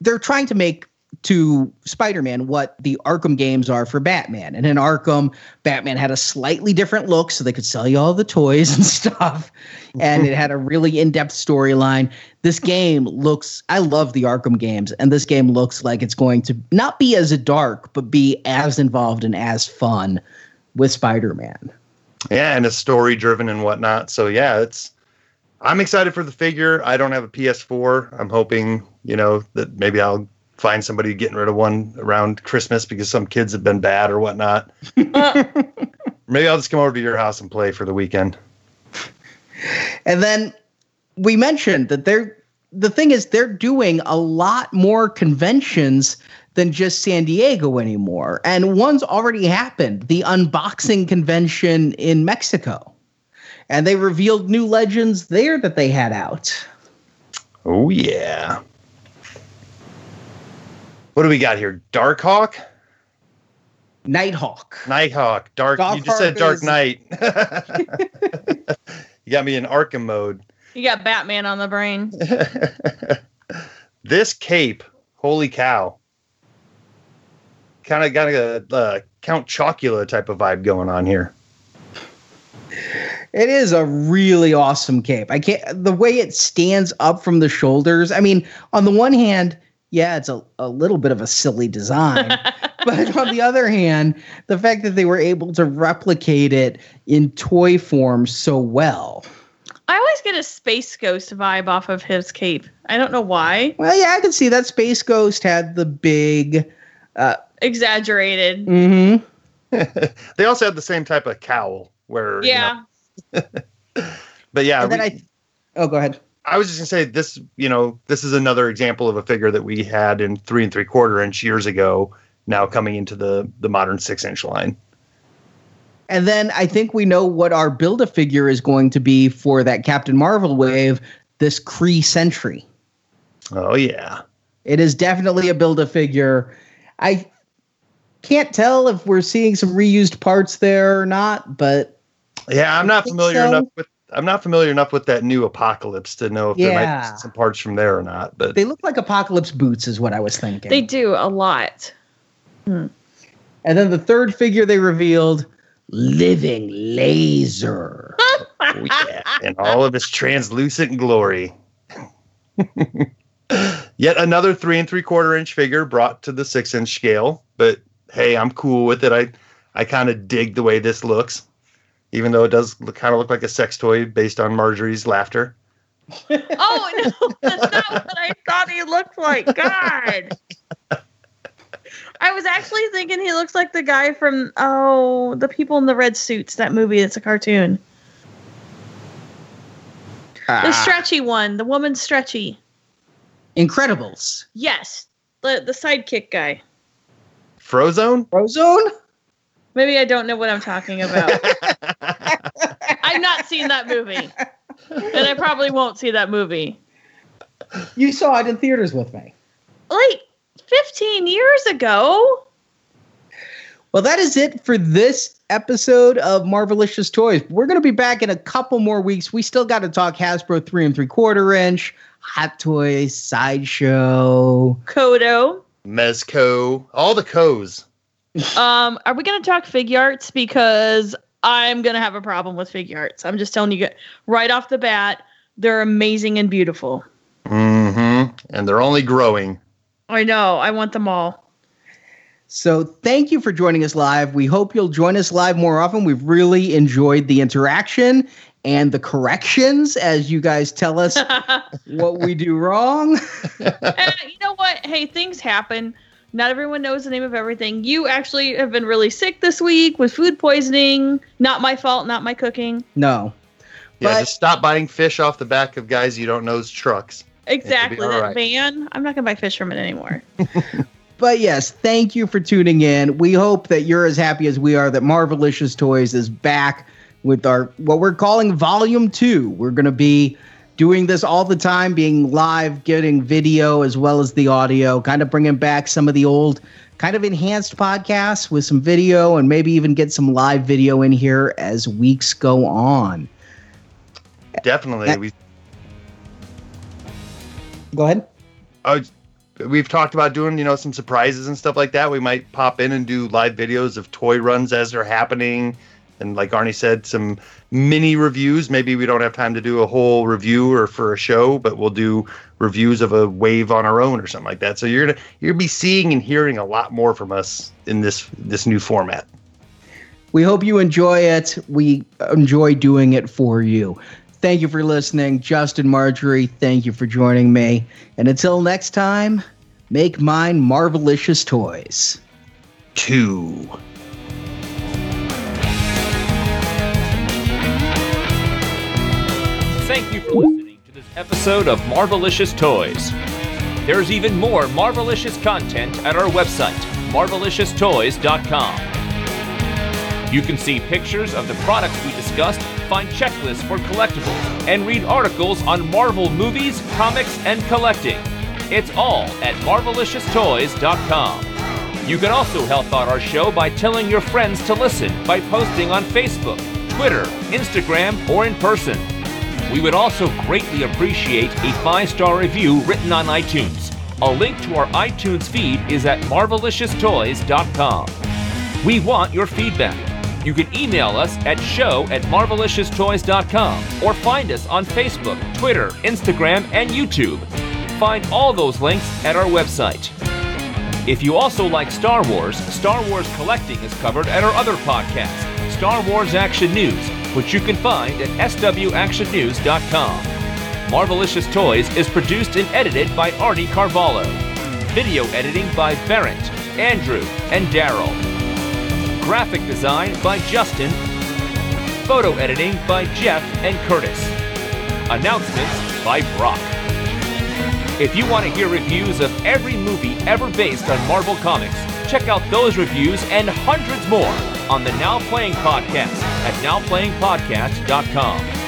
S4: they're trying to make to Spider-Man what the Arkham games are for Batman. And in Arkham, Batman had a slightly different look, so they could sell you all the toys and stuff. And it had a really in-depth storyline. This game looks. I love the Arkham games, and this game looks like it's going to not be as dark, but be as involved and as fun with Spider-Man.
S2: Yeah, and it's story driven and whatnot. So yeah, it's I'm excited for the figure. I don't have a PS4. I'm hoping, you know, that maybe I'll find somebody getting rid of one around Christmas because some kids have been bad or whatnot. maybe I'll just come over to your house and play for the weekend.
S4: And then we mentioned that they're the thing is they're doing a lot more conventions than just San Diego anymore. And one's already happened, the unboxing convention in Mexico. And they revealed new legends there that they had out.
S2: Oh yeah. What do we got here? Darkhawk?
S4: Nighthawk.
S2: Nighthawk. Dark. you just
S4: Darkhawk
S2: said Dark
S4: is-
S2: Knight. you got me in Arkham mode.
S3: You got Batman on the brain.
S2: this cape, holy cow. Kind of got a uh, Count Chocula type of vibe going on here.
S4: It is a really awesome cape. I can't the way it stands up from the shoulders. I mean, on the one hand, yeah, it's a, a little bit of a silly design. but on the other hand, the fact that they were able to replicate it in toy form so well.
S3: I always get a Space Ghost vibe off of his cape. I don't know why.
S4: Well, yeah, I can see that Space Ghost had the big
S3: Exaggerated.
S4: mm-hmm.
S2: they also had the same type of cowl where you
S3: Yeah.
S2: know- but yeah,
S4: and then
S2: we-
S4: I Oh, go ahead.
S2: I was just gonna say this. You know, this is another example of a figure that we had in three and three quarter inch years ago. Now coming into the the modern six inch line.
S4: And then I think we know what our build a figure is going to be for that Captain Marvel wave, this Kree Sentry.
S2: Oh yeah,
S4: It is definitely a build a figure. I can't tell if we're seeing some reused parts there or not, but
S2: yeah. I'm not familiar
S4: so.
S2: enough with. I'm not familiar enough with that new Apocalypse to know if there might be some parts from there or not. But
S4: they look like apocalypse boots, is what I was thinking.
S3: They do a lot. Hmm.
S4: and then the third figure they revealed, Living Laser.
S2: oh, yeah, in all of its translucent glory. Yet another three and three quarter inch figure brought to the six inch scale. But hey, I'm cool with it. I I kind of dig the way this looks, even though it does kind of look like a sex toy based on Marjorie's laughter.
S3: Oh no, that's not what I thought he looked like. God. I was actually thinking he looks like the guy from oh, the people in the red suits, that movie that's a cartoon. The ah. stretchy one, the woman stretchy.
S4: Incredibles.
S3: Yes. The the sidekick guy.
S2: Frozone?
S4: Frozone?
S3: Maybe I don't know what I'm talking about. I've not seen that movie. And I probably won't see that movie.
S4: You saw it in theaters with me.
S3: Like 15 years ago.
S4: Well, that is it for this episode of Marvelicious Toys. We're going to be back in a couple more weeks. We still got to talk Hasbro three and three quarter inch, Hot Toys, Sideshow.
S3: Kodo.
S2: Mezco, all the co's.
S3: Um, are we gonna talk Figuarts? Because I'm gonna have a problem with Figuarts. I'm just telling you right off the bat, they're amazing and beautiful.
S2: Mm-hmm. And they're only growing.
S3: I know. I want them all.
S4: So thank you for joining us live. We hope you'll join us live more often. We've really enjoyed the interaction. and the corrections as you guys tell us what we do wrong.
S3: Eh, you know what? Hey, things happen. Not everyone knows the name of everything. You actually have been really sick this week with food poisoning. Not my fault, not my cooking.
S4: No.
S2: Yeah,
S4: But-
S2: just stop buying fish off the back of guys you don't know's trucks.
S3: Exactly.
S2: all
S3: That
S2: right.
S3: van. I'm not going to buy fisherman anymore.
S4: But yes, thank you for tuning in. We hope that you're as happy as we are that Marvelicious Toys is back with our what we're calling volume 2. We're going to be doing this all the time, being live, getting video as well as the audio, kind of bringing back some of the old kind of enhanced podcasts with some video and maybe even get some live video in here as weeks go on.
S2: Definitely.
S4: That-
S2: we
S4: Go ahead.
S2: uh, we've talked about doing, you know, some surprises and stuff like that. We might pop in and do live videos of toy runs as they're happening. And like Arnie said, some mini reviews. Maybe we don't have time to do a whole review or for a show, but we'll do reviews of a wave on our own or something like that. So you're gonna gonna be seeing and hearing a lot more from us in this this new format.
S4: We hope you enjoy it. We enjoy doing it for you. Thank you for listening. Justin Marjorie, thank you for joining me. And until next time, make mine Marvelicious Toys.
S2: Two.
S1: Thank you for listening to this episode of Marvelicious Toys. There's even more Marvelicious content at our website, marvelicioustoys.com. You can see pictures of the products we discussed, find checklists for collectibles, and read articles on Marvel movies, comics, and collecting. It's all at marvelicioustoys.com. You can also help out our show by telling your friends to listen by posting on Facebook, Twitter, Instagram, or in person. We would also greatly appreciate a five star review written on iTunes. A link to our iTunes feed is at marvelicioustoys.com. We want your feedback. You can email us at show at marvelicioustoys.com or find us on Facebook, Twitter, Instagram, and YouTube. Find all those links at our website. If you also like Star Wars, Star Wars Collecting is covered at our other podcast, Star Wars Action News, which you can find at swactionnews.com. Marvelicious Toys is produced and edited by Artie Carvalho. Video editing by Barrett, Andrew, and Daryl. Graphic design by Justin. Photo editing by Jeff and Curtis. Announcements by Brock. If you want to hear reviews of every movie ever based on Marvel Comics, check out those reviews and hundreds more on the Now Playing Podcast at nowplayingpodcast.com.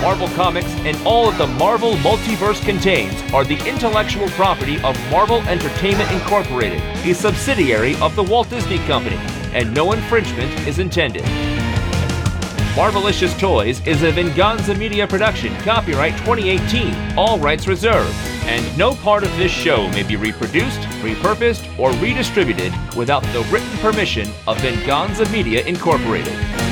S1: Marvel Comics and all that the Marvel multiverse contains are the intellectual property of Marvel Entertainment Incorporated, a subsidiary of the Walt Disney Company, and no infringement is intended. Marvelicious Toys is a Venganza Media production, copyright 2018, all rights reserved, and no part of this show may be reproduced, repurposed, or redistributed without the written permission of Venganza Media Incorporated.